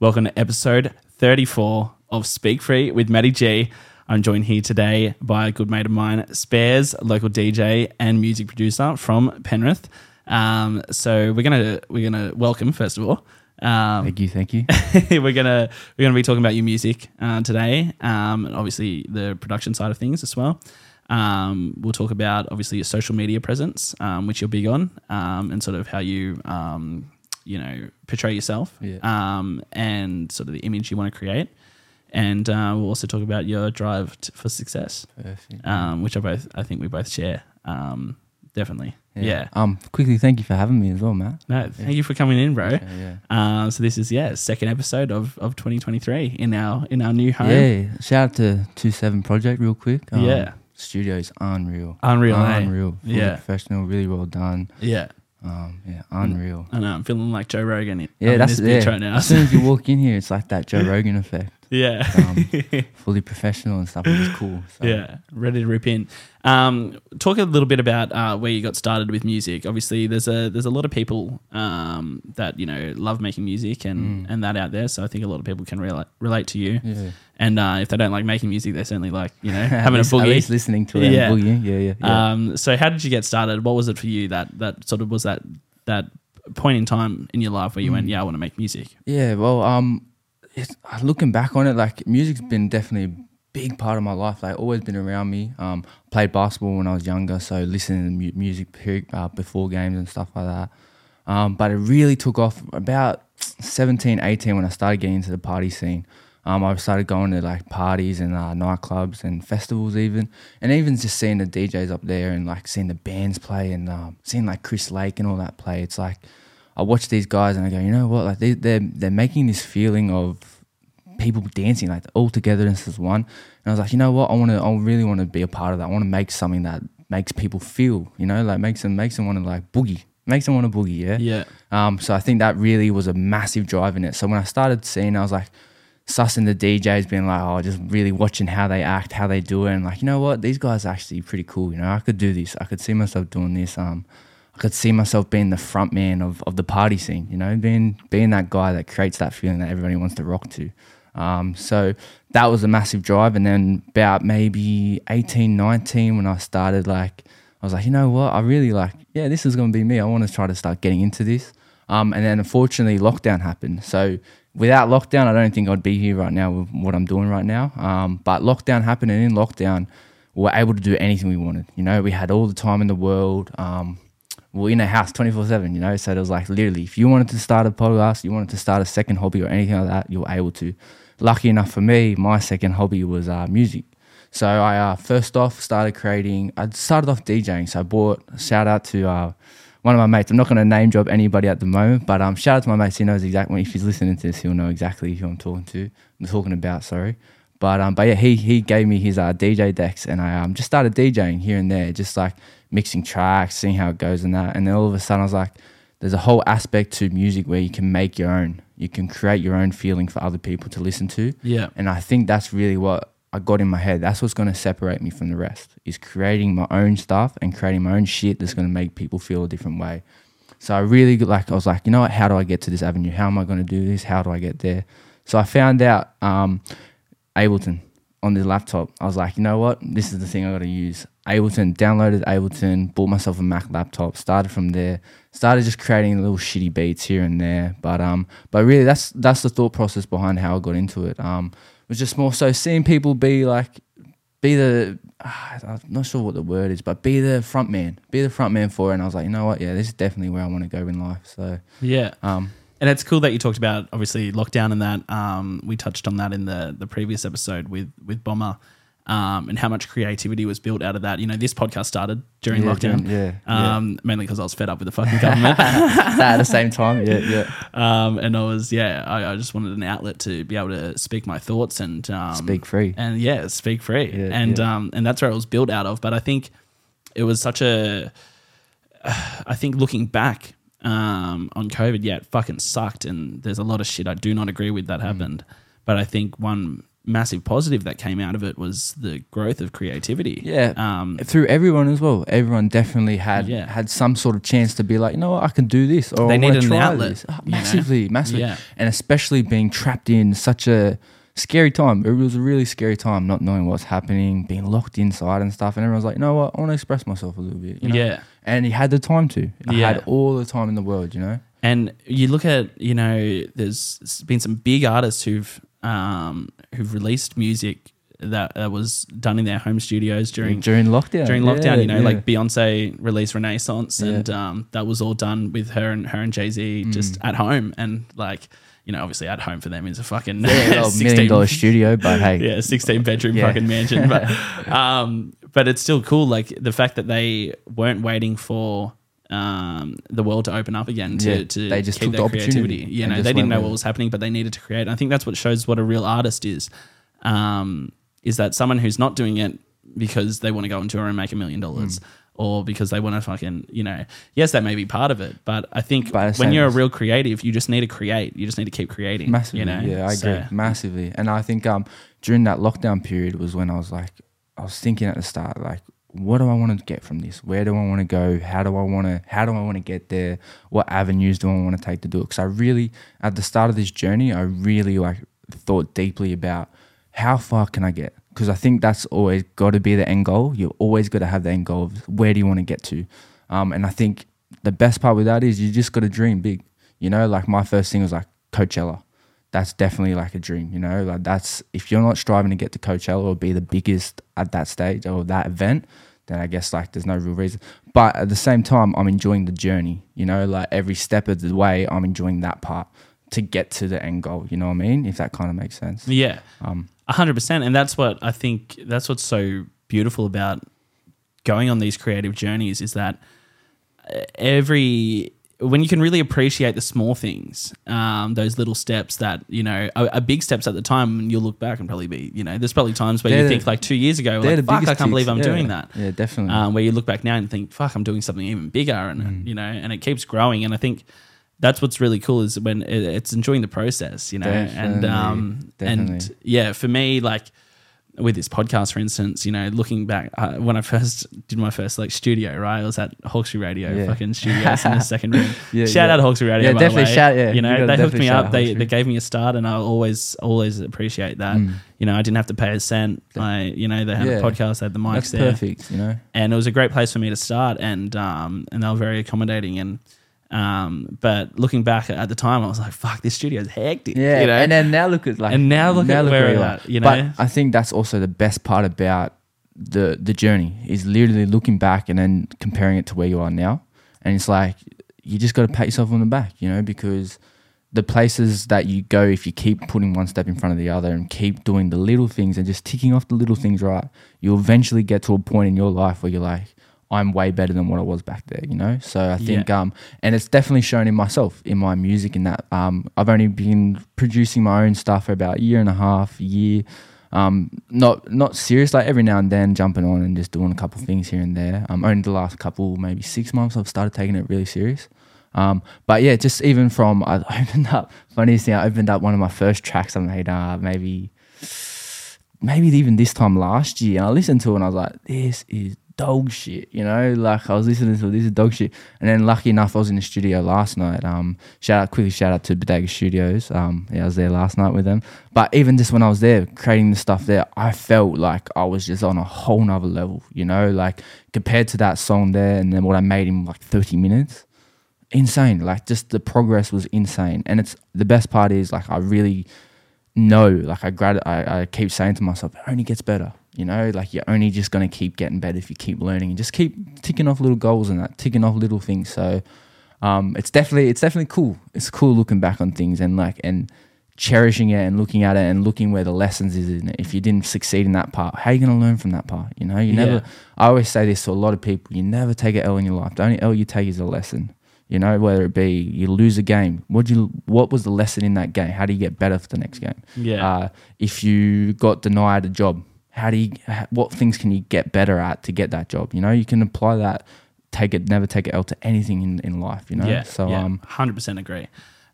Welcome to episode 34 of Speak Free with Matty G. I'm joined here today by a good mate of mine, Spares, local DJ and music producer from Penrith. Um, so we're gonna we're gonna welcome first of all. Um, Thank you, thank you. we're gonna we're gonna be talking about your music uh, today, um, and obviously the production side of things as well. Um, we'll talk about obviously your social media presence, um, which you're big on, um, and sort of how you um, you know portray yourself, Yeah. um, and sort of the image you want to create. And uh, we'll also talk about your drive t- for success, um, which I both I think we both share. Um, definitely, yeah. Um, quickly, thank you for having me as well, Matt. No, thank you for coming in, bro. Yeah, yeah. Uh, so this is yeah second episode of, of 2023 in our in our new home. Yeah, shout out to Two Seven Project real quick. Um, Yeah. studio is unreal. Unreal, eh? unreal. Yeah. professional, really well done. Yeah, Um, yeah, unreal. I know. I'm feeling like Joe Rogan. Yeah, I'm that's in this yeah. right now. As soon as you walk in here, it's like that Joe Rogan effect. Yeah, Um, fully professional and stuff, which is cool. So. yeah, ready to rip in. Um, talk a little bit about uh, where you got started with music. Obviously, there's a there's a lot of people um, that you know love making music and and that out there. So I think a lot of people can relate relate to you. Mm. Yeah. And uh, if they don't like making music, they certainly like you know having a least- At least listening to it Yeah. boogie. Yeah, yeah, yeah. Um, so how did you get started? What was it for you that that sort of was that that point in time in your life where you went, Mm. yeah, I want to make music. Yeah, well, um, it's, looking back on it, like music's been definitely a big part of my life. Like always been around me. Um, played basketball when I was younger, so listening to music uh, before games and stuff like that. Um, but it really took off about 17, 18 when I started getting into the party scene. Um, I started going to like parties and uh, nightclubs and festivals even, and even just seeing the DJs up there and like seeing the bands play and um, seeing like Chris Lake and all that play. It's like I watch these guys and I go, you know what? Like they, they're they're making this feeling of people dancing like all togetherness as one. And I was like, you know what? I want to. I really want to be a part of that. I want to make something that makes people feel. You know, like makes them makes them want to like boogie. Makes them want to boogie. Yeah. Yeah. Um, so I think that really was a massive drive in it. So when I started seeing, I was like sussing the DJs, being like, oh, just really watching how they act, how they do it, and like, you know what, these guys are actually pretty cool. You know, I could do this. I could see myself doing this. Um, I could see myself being the front man of, of the party scene. You know, being being that guy that creates that feeling that everybody wants to rock to. Um, so that was a massive drive. And then about maybe 18, 19, when I started, like, I was like, you know what? I really like, yeah, this is going to be me. I want to try to start getting into this. Um, and then unfortunately, lockdown happened. So without lockdown, I don't think I'd be here right now with what I'm doing right now. Um, but lockdown happened, and in lockdown, we were able to do anything we wanted. You know, we had all the time in the world. Um, were in a house 24 7, you know, so it was like literally, if you wanted to start a podcast, you wanted to start a second hobby or anything like that, you were able to. Lucky enough for me, my second hobby was uh, music. So I uh, first off started creating. I started off DJing. So I bought. Shout out to uh, one of my mates. I'm not going to name drop anybody at the moment, but um, shout out to my mates. He knows exactly. If he's listening to this, he'll know exactly who I'm talking to. I'm talking about. Sorry, but um, but yeah, he he gave me his uh, DJ decks, and I um just started DJing here and there, just like mixing tracks, seeing how it goes and that. And then all of a sudden, I was like, there's a whole aspect to music where you can make your own. You can create your own feeling for other people to listen to. Yeah. And I think that's really what I got in my head. That's what's going to separate me from the rest is creating my own stuff and creating my own shit that's going to make people feel a different way. So I really like, I was like, you know what? How do I get to this avenue? How am I going to do this? How do I get there? So I found out um, Ableton on the laptop. I was like, you know what? This is the thing I got to use. Ableton, downloaded Ableton, bought myself a Mac laptop, started from there, started just creating little shitty beats here and there. But um, but really, that's that's the thought process behind how I got into it. Um, it was just more so seeing people be like, be the, ah, I'm not sure what the word is, but be the front man, be the front man for it. And I was like, you know what? Yeah, this is definitely where I want to go in life. So Yeah. um, And it's cool that you talked about obviously lockdown and that. Um, we touched on that in the the previous episode with with Bomber, um, and how much creativity was built out of that. You know, this podcast started during Yeah, lockdown, yeah, yeah. um, mainly because I was fed up with the fucking government. at the same time, yeah, yeah. um, and I was yeah, I, I just wanted an outlet to be able to speak my thoughts and um, Speak free. and yeah, speak free, Yeah, and yeah. um, and that's where it was built out of. But I think it was such a, I think looking back um, on COVID, yeah, it fucking sucked, and there's a lot of shit I do not agree with Mm. that happened. But I think one massive positive that came out of it was the growth of creativity. Yeah. Um, through everyone as well. Everyone definitely had Yeah. had some sort of chance to be like, you know what, I can do this. Or They needed an outlet, this. Oh, you know? massively, massively, Yeah. and especially being trapped in such a scary time. It was a really scary time, not knowing what's happening, being locked inside and stuff. And everyone's like, you know what, I want to express myself a little bit. You know? Yeah. and he had the time to. I Yeah. had all the time in the world. You know. And you look at, you know, there's been some big artists who've um, who've released music that, that was done in their home studios during during lockdown. during Yeah, lockdown. You know, yeah. like Beyonce released Renaissance, Yeah. and um, that was all done with her and her and Jay Z just Mm. at home, and like. You know, obviously, at home for them is a fucking Yeah, oh, million dollar studio, but hey, yeah, sixteen bedroom Yeah. fucking mansion. But um, but it's still cool. Like the fact that they weren't waiting for um the world to open up again to, Yeah, to they just keep took their the opportunity creativity. You know, they didn't know what was happening, but they needed to create. And I think that's what shows what a real artist is. Um, is that someone who's not doing it because they want to go on tour and make a million dollars. Mm. Or because they want to fucking, you know, yes, that may be part of it, but I think But when you're a real creative, you just need to create. You just need to keep creating. massively. you know, yeah, I So- agree massively. And I think um during that lockdown period was when I was like, I was thinking at the start like, what do I want to get from this? Where do I want to go? How do I want to? How do I want to get there? What avenues do I want to take to do it? Because I really, at the start of this journey, I really like thought deeply about how far can I get? Because I think that's always got to be the end goal. You always got to have the end goal of where do you want to get to? Um, and I think the best part with that is you just got to dream big. You know, like my first thing was like Coachella. That's definitely like a dream. You know, like that's if you're not striving to get to Coachella or be the biggest at that stage or that event, then I guess like there's no real reason. But at the same time, I'm enjoying the journey. You know, like every step of the way, I'm enjoying that part to get to the end goal. You know what I mean? If that kind of makes sense. Yeah, Um, a hundred percent, and that's what I think. That's what's so beautiful about going on these creative journeys is that uh, every when you can really appreciate the small things, um, those little steps that you know are, are big steps at the time, and you'll look back and probably be, you know, there's probably times where They're you the- think like two years ago, like, fuck, I can't believe. I'm Yeah. doing that. Yeah, definitely. Um, where you look back now and think, fuck, I'm doing something even bigger, and Mm. you know, and it keeps growing. And I think that's what's really cool is when it, it's enjoying the process, you know, and um, Definitely, and yeah, for me, like with this podcast, for instance, you know, looking back uh, when I first did my first like studio, right? I was at Hawkesbury Radio, Yeah. fucking studios in the second room. Yeah, shout yeah. out Hawkesbury Radio, Yeah, definitely shout- yeah, you you know, gotta they hooked me up. They they gave me a start, and I always always appreciate that. Mm. You know, I didn't have to pay a cent. I, you know, they had a podcast, they had the mics That's there perfect. You know. and it was a great place for me to start and um and they were very accommodating and um but looking back at the time I was like fuck this studio's hectic Yeah, you know? and then now look at like And now look at where you we're are. at, you But know? I think that's also the best part about the the journey is literally looking back and then comparing it to where you are now, and it's like you just got to pat yourself on the back, you know, because the places that you go, if you keep putting one step in front of the other and keep doing the little things and just ticking off the little things right, you'll eventually get to a point in your life where you're like, I'm way better than what I was back there, you know? So I think, Yeah. um, and it's definitely shown in myself, in my music, in that um, I've only been producing my own stuff for about a year and a half, a year. Um, not not serious, like every now and then jumping on and just doing a couple things here and there. Um, only the last couple, maybe six months, I've started taking it really serious. Um, but yeah, just even from I opened up. Funniest thing, I opened up one of my first tracks I made. Uh, maybe maybe even this time last year, and I listened to it and I was like, this is dog shit, you know. Like I was listening to this is dog shit, and then lucky enough, I was in the studio last night. Um, shout out quickly, shout out to Bodega Studios. Um, yeah, I was there last night with them. But even just when I was there creating the stuff there, I felt like I was just on a whole nother level, you know, like compared to that song there, and then what I made in like thirty minutes insane. Like just the progress was insane, and it's the best part is like I really know, like I grad, I, I keep saying to myself, it only gets better. You know, like you're only just gonna keep getting better if you keep learning and just keep ticking off little goals and that, ticking off little things. So, um, it's definitely it's definitely cool. It's cool looking back on things and like and cherishing it and looking at it and looking where the lessons is in it. If you didn't succeed in that part, how are you gonna learn from that part? You know, you never. Yeah. I always say this to a lot of people: you never take an L in your life. The only L you take is a lesson. You know, whether it be you lose a game, what you what was the lesson in that game? How do you get better for the next game? Yeah. Uh, if you got denied a job, how do you? What things can you get better at to get that job? You know, you can apply that. Take it. Never take it L to anything in, in life. You know. yeah So yeah, um, 100% agree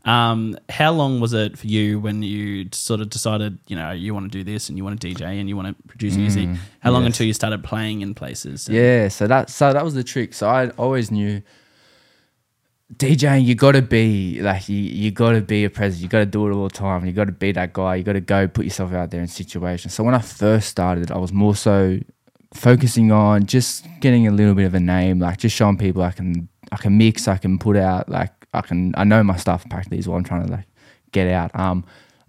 Um, how long was it for you when you sort of decided, you know, you want to do this and you want to DJ and you want to produce music? How long yes. until you started playing in places? Yeah, so that so that was the trick. So I always knew DJing, you got to be like you, you got to be a presence. You got to do it all the time. You got to be that guy. You got to go put yourself out there in situations. So when I first started, I was more so focusing on just getting a little bit of a name, like just showing people I can I can mix, I can put out, like I can I know my stuff practically is what I'm trying to like get out. Um,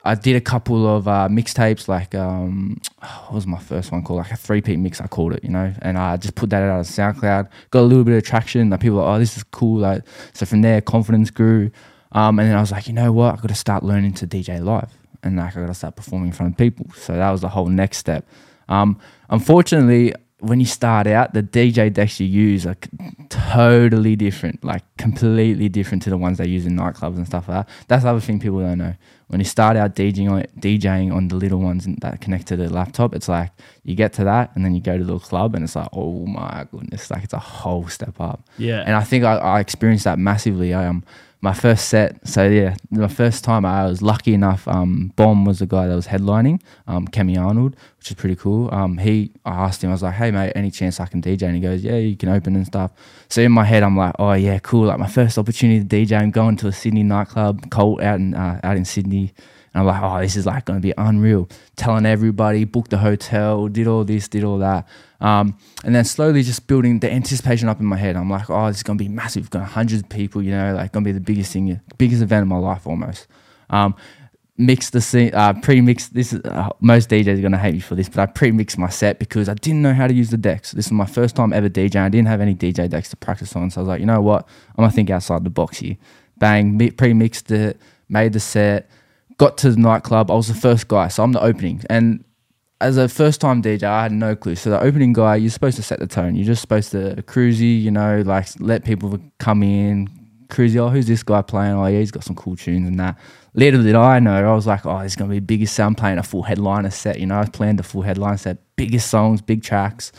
I did a couple of uh, mixtapes, like um, what was my first one called? Like a three peat mix, I called it, you know, and I just put that out on SoundCloud. Got a little bit of traction. Like people, were like, oh, this is cool. Like so, from there, confidence grew, um, and then I was like, you know what, I got to start learning to DJ live, and like I got to start performing in front of people. So that was the whole next step. Um, unfortunately, when you start out, the DJ decks you use are totally different, like completely different to the ones they use in nightclubs and stuff like that. That's the other thing people don't know. When you start out DJing on, DJing on the little ones that connect to the laptop, it's like you get to that and then you go to the club and it's like, oh my goodness, like it's a whole step up. Yeah. And I think I, I experienced that massively. I um my first set, so yeah, my first time I was lucky enough. Um, Bomb was the guy that was headlining, um, Kemi Arnold, which is pretty cool. Um, he, I asked him, I was like, hey mate, any chance I can DJ? And he goes, yeah, you can open and stuff. So in my head, I'm like, oh yeah, cool. Like my first opportunity to DJ, I'm going to a Sydney nightclub, Colt out in uh, out in Sydney. And I'm like, oh, this is like going to be unreal. Telling everybody, booked the hotel, did all this, did all that. Um, and then slowly just building the anticipation up in my head. I'm like, oh, this is going to be massive. Got hundreds of people, you know, like going to be the biggest thing, biggest event of my life almost. Um, mixed the scene, uh, pre-mixed. This is uh, most DJs are gonna hate me for this, but I pre-mixed my set because I didn't know how to use the decks. This is my first time ever DJing. I didn't have any DJ decks to practice on, so I was like, you know what, I'm gonna think outside the box here. Bang, mi- pre-mixed it, made the set, got to the nightclub. I was the first guy, so I'm the opening. And as a first time DJ, I had no clue. So the opening guy, you're supposed to set the tone. You're just supposed to cruisy, you know, like let people come in, cruisy. Oh, who's this guy playing? Oh, yeah, he's got some cool tunes and that. Little did I know, I was like, oh, this is gonna be the biggest. I'm playing a full headliner set. You know, I planned a full headliner set, biggest songs, big tracks.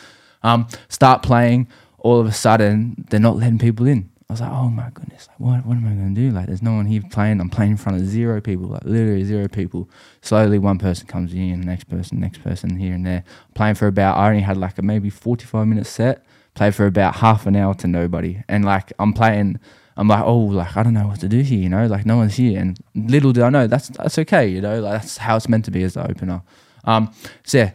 Um, start playing. All of a sudden, they're not letting people in. I was like, oh my goodness, like, what, what am I going to do? Like, there's no one here playing. I'm playing in front of zero people, like literally zero people. Slowly, one person comes in, and next person, next person, here and there. Playing for about, I only had like a maybe 45 minute set. Played for about half an hour to nobody. And like, I'm playing, I'm like, oh, like, I don't know what to do here, you know? Like, no one's here. And little did I know, that's, that's okay, you know? Like, that's how it's meant to be as the opener. Um, so yeah,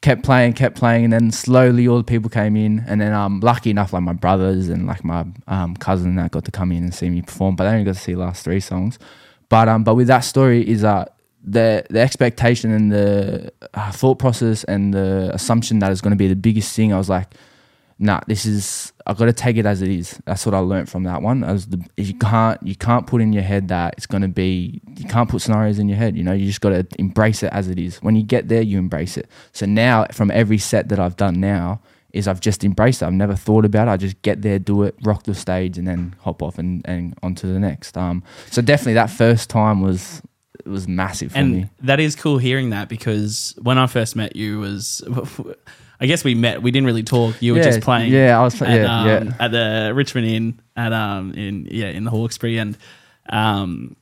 kept playing, kept playing, and then slowly all the people came in, and then I'm um, lucky enough, like my brothers and like my um, cousin that got to come in and see me perform, but they only got to see the last three songs. But um, but with that story is uh the the expectation and the uh, thought process and the assumption that is going to be the biggest thing. I was like, nah, this is I got to take it as it is. That's what I learned from that one. As the you can't you can't put in your head that it's going to be you can't put scenarios in your head. You know, you just got to embrace it as it is. When you get there, you embrace it. So now, from every set that I've done now, is I've just embraced it. I've never thought about it. I just get there, do it, rock the stage, and then hop off and and onto the next. Um, so definitely that first time was it was massive for and me. that is cool hearing that because when I first met you was I guess we met we didn't really talk you were Yeah, just playing yeah, I was- at, yeah, um, yeah. at the Richmond Inn at um in yeah in the Hawkesbury and um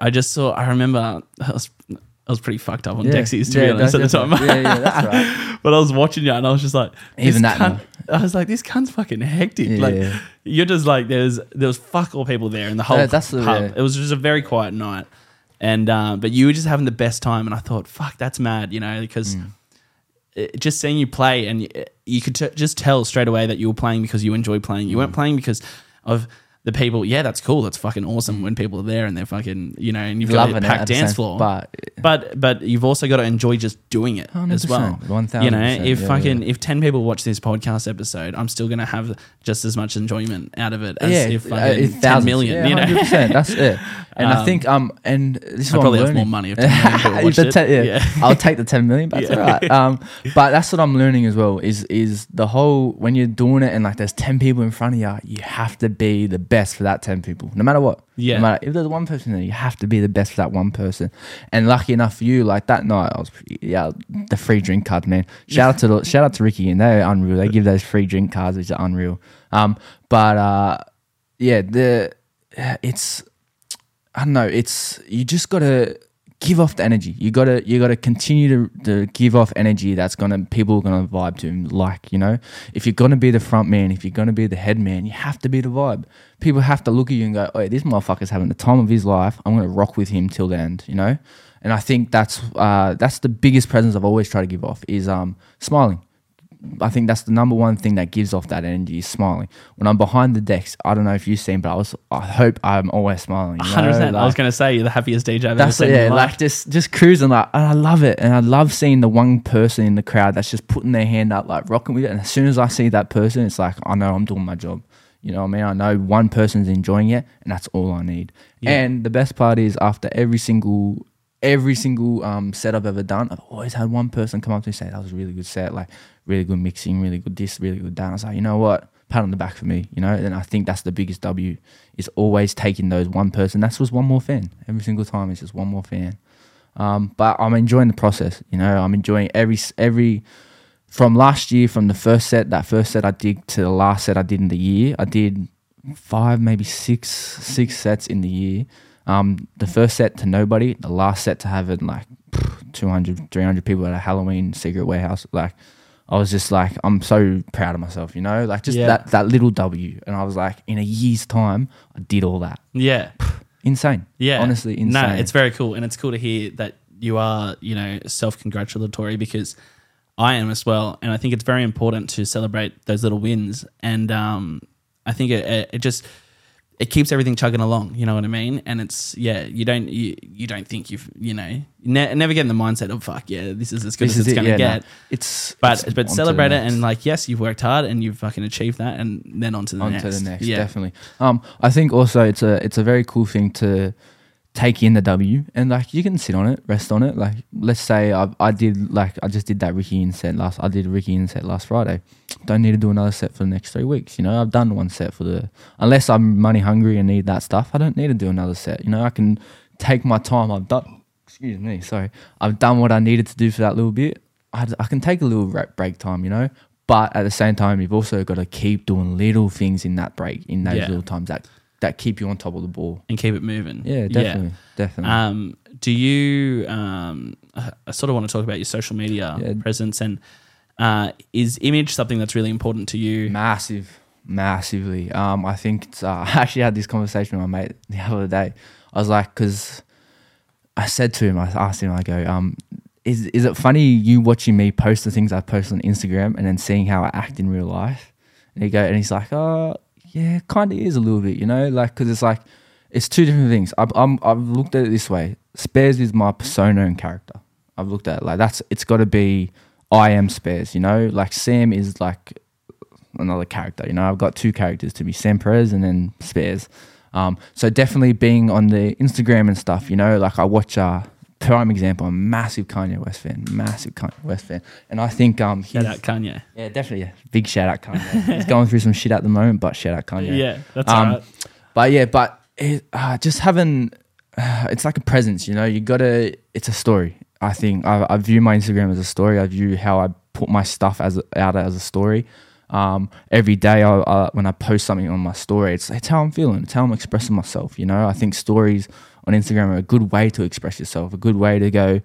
I just saw I remember I was I was pretty fucked up on Dexies to be honest at the that's time yeah, yeah, that's right. but I was watching you and I was just like this Even that cunt- I was like this cunt's fucking hectic like Yeah. you're just like there's there was fuck all people there in the whole Yeah, that's the- pub yeah. it was just a very quiet night and uh, but you were just having the best time and i thought fuck that's mad you know because Mm. Just seeing you play and you, you could t- just tell straight away that you were playing because you enjoy playing you Mm. weren't playing because of the people yeah that's cool that's fucking awesome when people are there and they're fucking you know and you've got a Loving packed dance floor but but but you've also got to enjoy just doing it as well 100%, you know if yeah, fucking yeah. if 10 people watch this podcast episode i'm still gonna have just as much enjoyment out of it as if uh, fucking 10 thousands. million Yeah, you know 100%, that's it. And I Um, think um and this is I what probably I'm have more money if 10 million people If watched the it. yeah, Yeah. I'll take the 10 million, but that's all right. Um, but that's what I'm learning as well is is the whole when you're doing it and like there's 10 people in front of you, you have to be the best for that 10 people, no matter what. Yeah. No matter if there's one person there, you have to be the best for that one person. And lucky enough for you, like that night, I was pretty, yeah, the free drink card, man. Shout out to the, shout out to Ricky Inn they're unreal. They give those free drink cards, which are unreal. Um, but uh, yeah, the it's I don't know. It's you just gotta give off the energy. You gotta you gotta continue to, to give off energy that's gonna people are gonna vibe to. Him like you know, if you're gonna be the front man, if you're gonna be the head man, you have to be the vibe. People have to look at you and go, "Oh, this motherfucker's having the time of his life. I'm gonna rock with him till the end." You know, and I think that's uh, that's the biggest presence I've always tried to give off is um, smiling. I think that's the number one thing that gives off that energy is smiling. When I'm behind the decks, I don't know if you've seen, but I was I hope I'm always smiling. you know? 100%. I was going to say, you're the happiest DJ I've ever seen. yeah, like just just cruising like and I love it. And I love seeing the one person in the crowd that's just putting their hand up, like rocking with it. And as soon as I see that person, it's like I know I'm doing my job. You know what I mean? I know one person's enjoying it and that's all I need. Yeah. And the best part is after every single every single um set I've ever done, I've always had one person come up to me and say that was a really good set, like really good mixing, really good this, really good that. I was like, you know what? Pat on the back for me, you know, and I think that's the biggest W is always taking those one person. That's just one more fan. Every single time it's just one more fan. Um, but I'm enjoying the process, you know, I'm enjoying every every from last year, from the first set, that first set I did to the last set I did in the year. I did five, maybe six, six sets in the year. Um, the first set to nobody, the last set to having like 200, 300 people at a Halloween secret warehouse. Like, I was just like, I'm so proud of myself, you know, like just Yeah. that, that little W. And I was like, in a year's time, I did all that. yeah. Insane. Yeah. Honestly, insane. No, it's very cool. And it's cool to hear that you are, you know, self congratulatory because I am as well. And I think it's very important to celebrate those little wins. And um, I think it, it, it just, it keeps everything chugging along. You know what I mean? And it's, yeah, you don't, you, you don't think you've, you know, ne- never get in the mindset of, fuck, yeah, this is as good This as it's it, going to yeah, no. get. It's But, it's but celebrate it and like, yes, you've worked hard and you've fucking achieved that and then on to the on next. to the next Yeah. definitely um i think also it's a it's a very cool thing to take in the w and like you can sit on it rest on it like let's say i, I did like i just did that Ricky Inn set last i did Ricky Inn set last friday don't need to do another set for the next three weeks you know i've done one set for the unless i'm money hungry and need that stuff i don't need to do another set you know i can take my time i've done excuse me sorry i've done what i needed to do for that little bit i, I can take a little re- break time you know but at the same time you've also got to keep doing little things in that break in those Yeah. little times that that keep you on top of the ball And keep it moving. yeah definitely definitely Um, do you? Um, I sort of want to talk about your social media Yeah. presence and uh, is image something that's really important to you? massive massively. Um i think uh, i actually had this conversation with my mate the other day. I was like because i said to him i asked him i go um is, is it funny you watching me post the things i post on instagram and then seeing how i act in real life? And he go and he's like oh yeah kind of is a little bit you know like because it's like it's two different things. I've, I'm, I've looked at it this way. Spares is my persona and character. I've looked at it like that's it's got to be i am spares you know like sam is like another character. You know, I've got two characters to be Sam Perez and then Spares. Um, so definitely being on the Instagram and stuff. You know, like I watch. Uh, prime example. I'm a massive Kanye West fan. Massive Kanye West fan, and I think um, Shout out Kanye. yeah, definitely. Yeah. Big shout out Kanye. he's going through some shit at the moment, but shout out Kanye. Yeah, that's Um, all right. But yeah, but it, uh, just having, uh, it's like a presence, you know. You gotta. It's a story. I think I, I view my Instagram as a story. I view how I put my stuff as out as a story. Um, every day, I, I, when I post something on my story, it's it's how I'm feeling. It's how I'm expressing myself. You know, I think stories on Instagram are a good way to express yourself. A good way to go.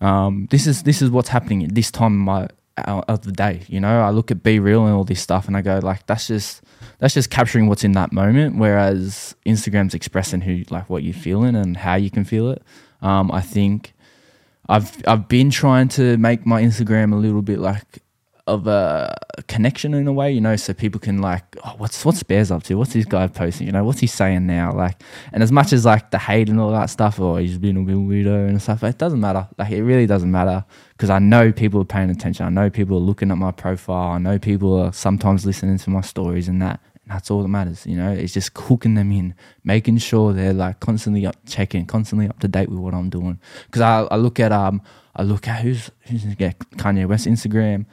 Um, this is this is what's happening at this time in my uh, of the day. You know, I look at BeReal and all this stuff, and I go like, that's just that's just capturing what's in that moment. Whereas Instagram's expressing who like what you're feeling and how you can feel it. Um, I think I've I've been trying to make my Instagram a little bit like of a connection in a way, you know, so people can like, oh, what's what's Spares up to? What's this guy posting? You know, what's he saying now? Like, and as much as like the hate and all that stuff, or he's being a weirdo and stuff, it doesn't matter. Like, it really doesn't matter because I know people are paying attention. I know people are looking at my profile. I know people are sometimes listening to my stories and that. That's all that matters, you know. It's just hooking them in, making sure they're like constantly up checking, constantly up to date with what I'm doing. Because I, I look at um I look at who's who's yeah, Kanye West Instagram,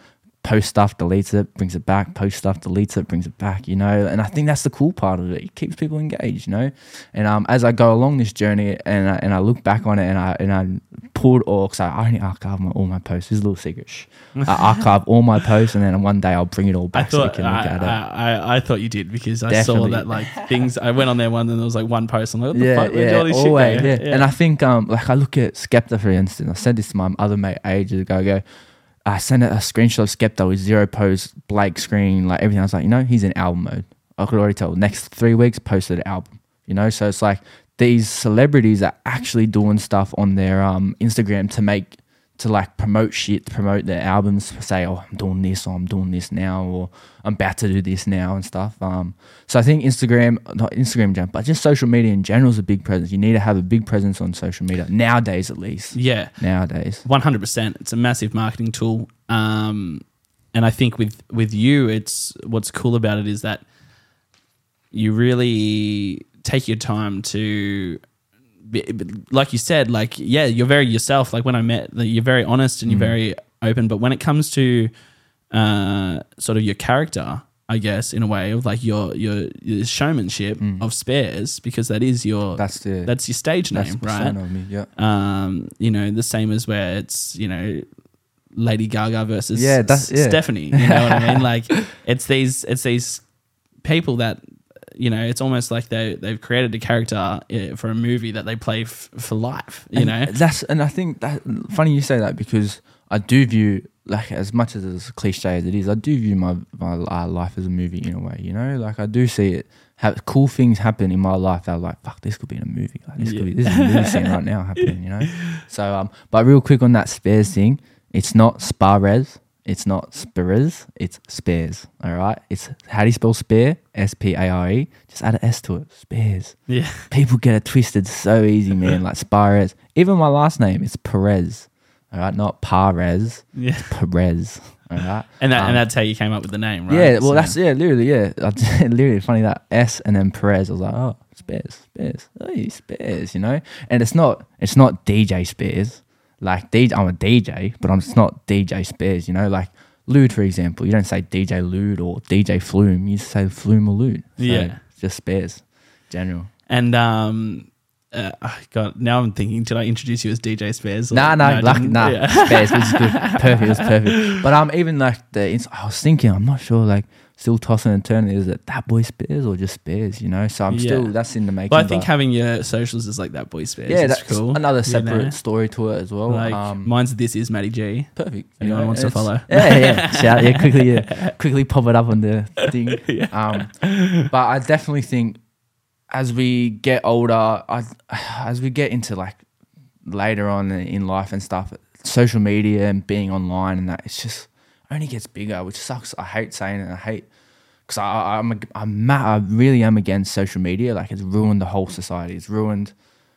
post stuff, deletes it, brings it back, post stuff, deletes it, brings it back, you know. And I think that's the cool part of it. It keeps people engaged, you know. And um, as I go along this journey and I, and I look back on it and I and I pulled all because I only archive my, all my posts. This is a little secret. I archive all my posts and then one day I'll bring it all I back so we can look I, at it. I, I, I thought you did because I Definitely. saw that like things. I went on there one and there was like one post. I'm like, what the yeah, fuck? Yeah, all this shit always, go? yeah. And I think, um, like I look at Skepta for instance. I said this to my other mate ages ago. I go, I sent a screenshot of Skepta with zero posts, blank screen, like everything. I was like, you know, he's in album mode. I could already tell. Next three weeks, posted an album. You know, so it's like these celebrities are actually doing stuff on their um Instagram to make to like promote shit, to promote their albums, say, oh, I'm doing this or I'm doing this now or I'm about to do this now and stuff. Um, so I think Instagram, not Instagram, jump, but just social media in general is a big presence. You need to have a big presence on social media nowadays, at least. yeah, Nowadays, one hundred percent. It's a massive marketing tool. Um, and I think with with you, it's what's cool about it is that you really take your time to. Like you said, like yeah, you're very yourself. Like when I met, like, you're very honest and you're very open. But when it comes to uh, sort of your character, I guess in a way of like your your, your showmanship of spares, because that is your that's the that's your stage name, right? me. Yeah, um, you know, the same as where it's, you know, Lady Gaga versus Yeah, that's- yeah. Stephanie. You know what I mean? Like it's these it's these people that you know, it's almost like they they've created a character uh, for a movie that they play f- for life. You And know, that's and I think that funny you say that because I do view like as much as it's cliche as it is, I do view my my uh, life as a movie in a way. You know, like I do see it have cool things happen in my life that are like fuck, this could be in a movie. Like this could be this is a movie scene right now happening. You know, so um, but real quick on that spares thing, it's not Sparez. It's not Spares, it's Spares. All right. It's how do you spell spare? S P A R E. Just add an S to it. Spares yeah, people get it twisted so easy, man. Like Spires. Even my last name is Perez. All right, not Parez, yeah, Perez. All right. and that Um, and that's how you came up with the name, right? Yeah, well, So- that's yeah, literally, yeah. Literally funny that S and then Perez. I was like, oh, Spares, Spares, hey, Spares, you know. And it's not, it's not DJ Spares. Like DJ, I'm a DJ, but I'm it's not DJ Spares, you know. Like Lude, for example, you don't say DJ Lude or DJ Flume. You say Flume or Lude. So Yeah. just Spares, general. and um. Uh, God, now I'm thinking, did I introduce you as DJ Spares? or- Nah, No, no, I nah. Yeah. Spares, which is good. Perfect, it was perfect. But um, even like the, ins- I was thinking, I'm not sure, like still tossing and turning. Is it that boy Spares or just Spares? You know, so I'm still that's in the making. But I think but- having your socials is like that boy Spares. yeah, that's cool. another you separate know? story to it as well. Like um, mine's this is Matty G. perfect. anyone wants to follow. Yeah, yeah, shout, yeah, quickly, yeah, quickly pop it up on the thing. Um, but I definitely think as we get older, I, as we get into like later on in life and stuff, social media and being online and that, it's just only gets bigger, which sucks. I hate saying it. I hate because I, I'm, a, I'm I really am against social media. Like it's ruined the whole society. It's ruined.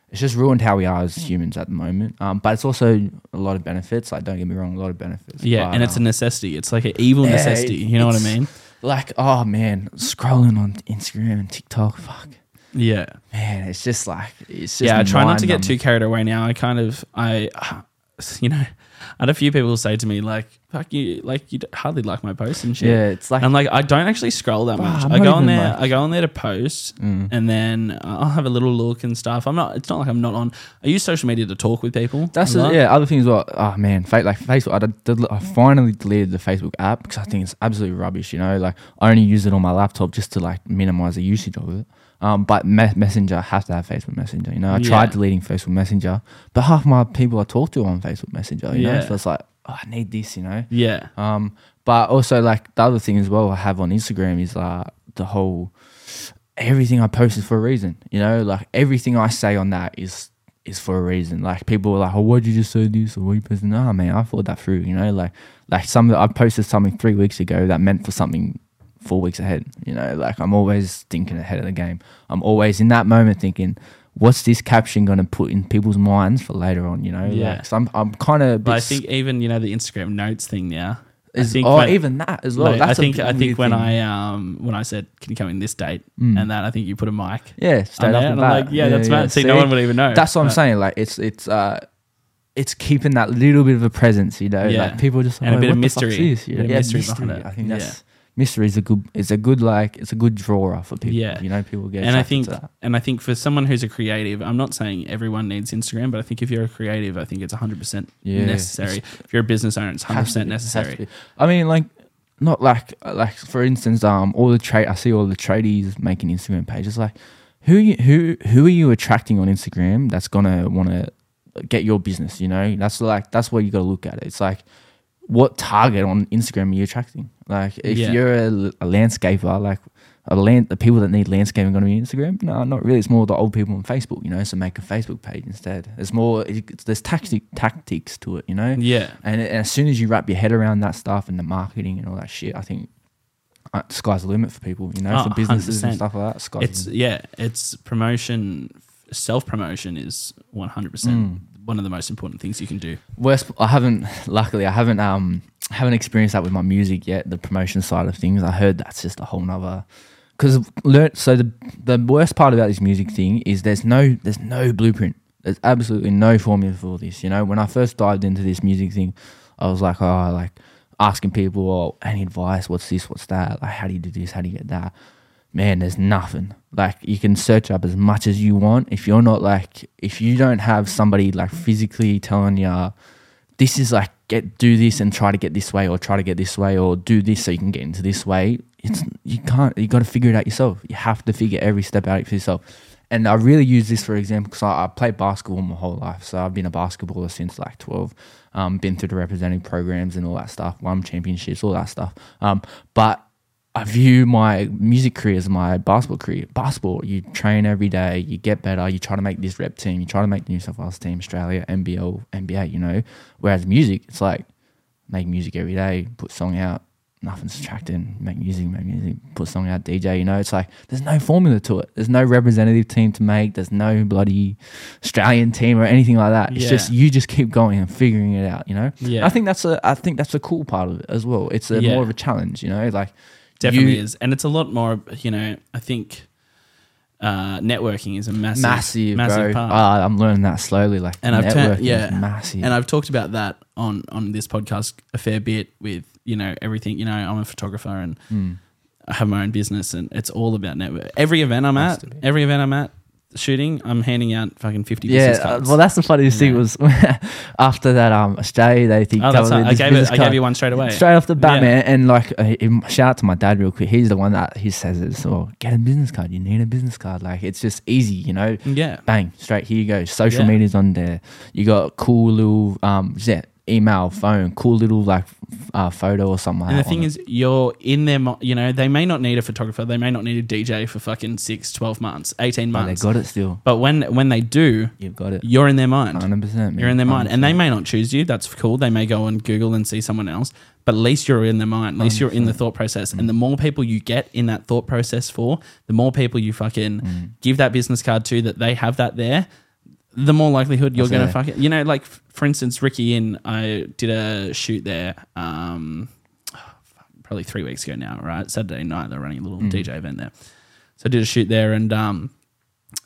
It's just ruined how we are as humans at the moment. Um, but it's also a lot of benefits. Like don't get me wrong, a lot of benefits. Yeah, But, and it's a um, necessity. It's like an evil Yeah, necessity. You know what I mean? like oh man, scrolling on Instagram and TikTok. Fuck Yeah. man, it's just like it's just yeah, I try not to get too carried away now. I kind of, I, you know, I had a few people say to me like, "Fuck you!" Like you hardly like my posts and shit. Yeah, it's like I'm like, I don't actually scroll that much. I go on there. like- I go on there to post, Mm. and then I'll have a little look and stuff. I'm not. It's not like I'm not on. I use social media to talk with people. That's a yeah. Other things, well. Oh man, like Facebook. I, did, did- I finally deleted the Facebook app because I think it's absolutely rubbish. You know, like I only use it on my laptop just to like minimize the usage of it. Um, but me- Messenger have to have Facebook Messenger. You know, I Yeah. tried deleting Facebook Messenger, but half my people I talk to on Facebook Messenger. You know, Yeah. so it's like oh, I need this. You know. Yeah. Um, but also like the other thing as well I have on Instagram is uh the whole everything I post is for a reason. You know, like everything I say on that is is for a reason. Like people are like, "Oh, why'd you just say this?" or "Why you posting?" Nah, man, I thought that through. You know, like like some I posted something three weeks ago that meant for something four weeks ahead. You know, like I'm always thinking ahead of the game. I'm always in that moment thinking. What's this caption going to put in people's minds for later on? You know, Yeah. Like, so I'm, I'm kind of. But I think even you know the Instagram notes thing now. I is, think oh, when- even that as well. Like, That's I think I think when thing. I um when I said can you come in this date Mm. and that I think you put a mic Yeah, straight off the and bat. I'm like yeah, that's mad. See, no one would even know. That's what I'm saying. Like it's it's uh it's keeping that little bit of a presence, you know. Yeah. Like people just And a bit of "What the fuck's mystery. this?" You know? Yeah, mystery mystery. behind it. I think Yeah. that's mystery is a good. It's a good like. It's a good drawer for people. Yeah. you know, people get. and I think and I think for someone who's a creative, I'm not saying everyone needs Instagram, but I think if you're a creative, I think it's 100% Yeah, necessary. If you're a business owner, it's 100% Has to be, has necessary. I mean, like, not like like for instance, um, all the trade. I see all the tradies making Instagram pages. Like, who you, who who are you attracting on Instagram? That's gonna want to get your business. You know, that's like that's what you got to look at. It. It's like, what target on Instagram are you attracting? Like, if Yeah. you're a, a landscaper, like. A land, the people that need landscaping going to be Instagram? No, not really. It's more the old people on Facebook, you know. So make a Facebook page instead. It's more. It's, there's tactic tactics to it, you know. Yeah. And, and as soon as you wrap your head around that stuff and the marketing and all that shit, I think uh, the sky's the limit for people. You know, Oh, for businesses 100%. and stuff like that. Sky's It's yeah, it's promotion self promotion is 100% Mm. One of the most important things you can do. worst. I haven't. Luckily, I haven't. Um, haven't experienced that with my music yet. The promotion side of things. I heard that's just a whole nother. Because learn. So the the worst part about this music thing is there's no there's no blueprint. There's absolutely no formula for this. You know, when I first dived into this music thing, I was like, oh, like asking people, oh, any advice? What's this? What's that? Like, how do you do this? How do you get that? Man, there's nothing. Like, you can search up as much as you want. If you're not like, if you don't have somebody like physically telling you, this is like, get do this and try to get this way, or try to get this way, or do this so you can get into this way. It's you can't. You got to figure it out yourself. You have to figure every step out for yourself. And I really use this for example because I, I played basketball my whole life. So I've been a basketballer since like 12. Um, been through the representing programs and all that stuff, won championships, all that stuff. Um, but I view my music career as my basketball career. Basketball, you train every day, you get better, you try to make this rep team, you try to make the New South Wales team, Australia, NBL, NBA, you know. Whereas music, it's like make music every day, put song out, nothing's attracting, make music, make music, put song out, DJ, you know. It's like there's no formula to it. There's no representative team to make, there's no bloody Australian team or anything like that. It's Yeah. just you just keep going and figuring it out, you know. Yeah. I think that's a I think that's a cool part of it as well. It's a Yeah. more of a challenge, you know, like Definitely you- is. And it's a lot more, you know, I think uh, networking is a massive, massive, massive bro. part. Ah, I'm learning that slowly. Like, And I've turned- yeah. massive. And I've talked about that on on this podcast a fair bit with you know everything. You know, I'm a photographer and Mm. I have my own business, and it's all about network. Every event I'm at, every event I'm at shooting, I'm handing out fucking fifty yeah, business uh, cards. well, that's the funniest thing was after that um Australia they think oh, that's not, I gave it. I gave you one straight away. Straight off the bat, Yeah. man, and like, uh, shout out to my dad real quick. He's the one that he says it. So get a business card. You need a business card. Like it's just easy, you know. Yeah, Bang, straight here you go. Social Yeah. media's on there. You got cool little um, yeah, email, phone, cool little like uh, photo or something. and the thing is, you're in their. mo- You know, they may not need a photographer. They may not need a DJ for fucking six, 12 months, eighteen it. But they months. got it still. But when when they do, You've got it. you're in their mind. Hundred percent. You're in their mind, and they may not choose you. That's cool. They may go on Google and see someone else, but at least you're in their mind. At least you're in the thought process. And the more people you get in that thought process for, the more people you fucking Mm. give that business card to that they have that there, the more likelihood you're going to fuck it. you know, like f- for instance, Ricky Inn, I did a shoot there, um, probably three weeks ago now, right? Saturday night, they're running a little Mm. DJ event there. So I did a shoot there and, um,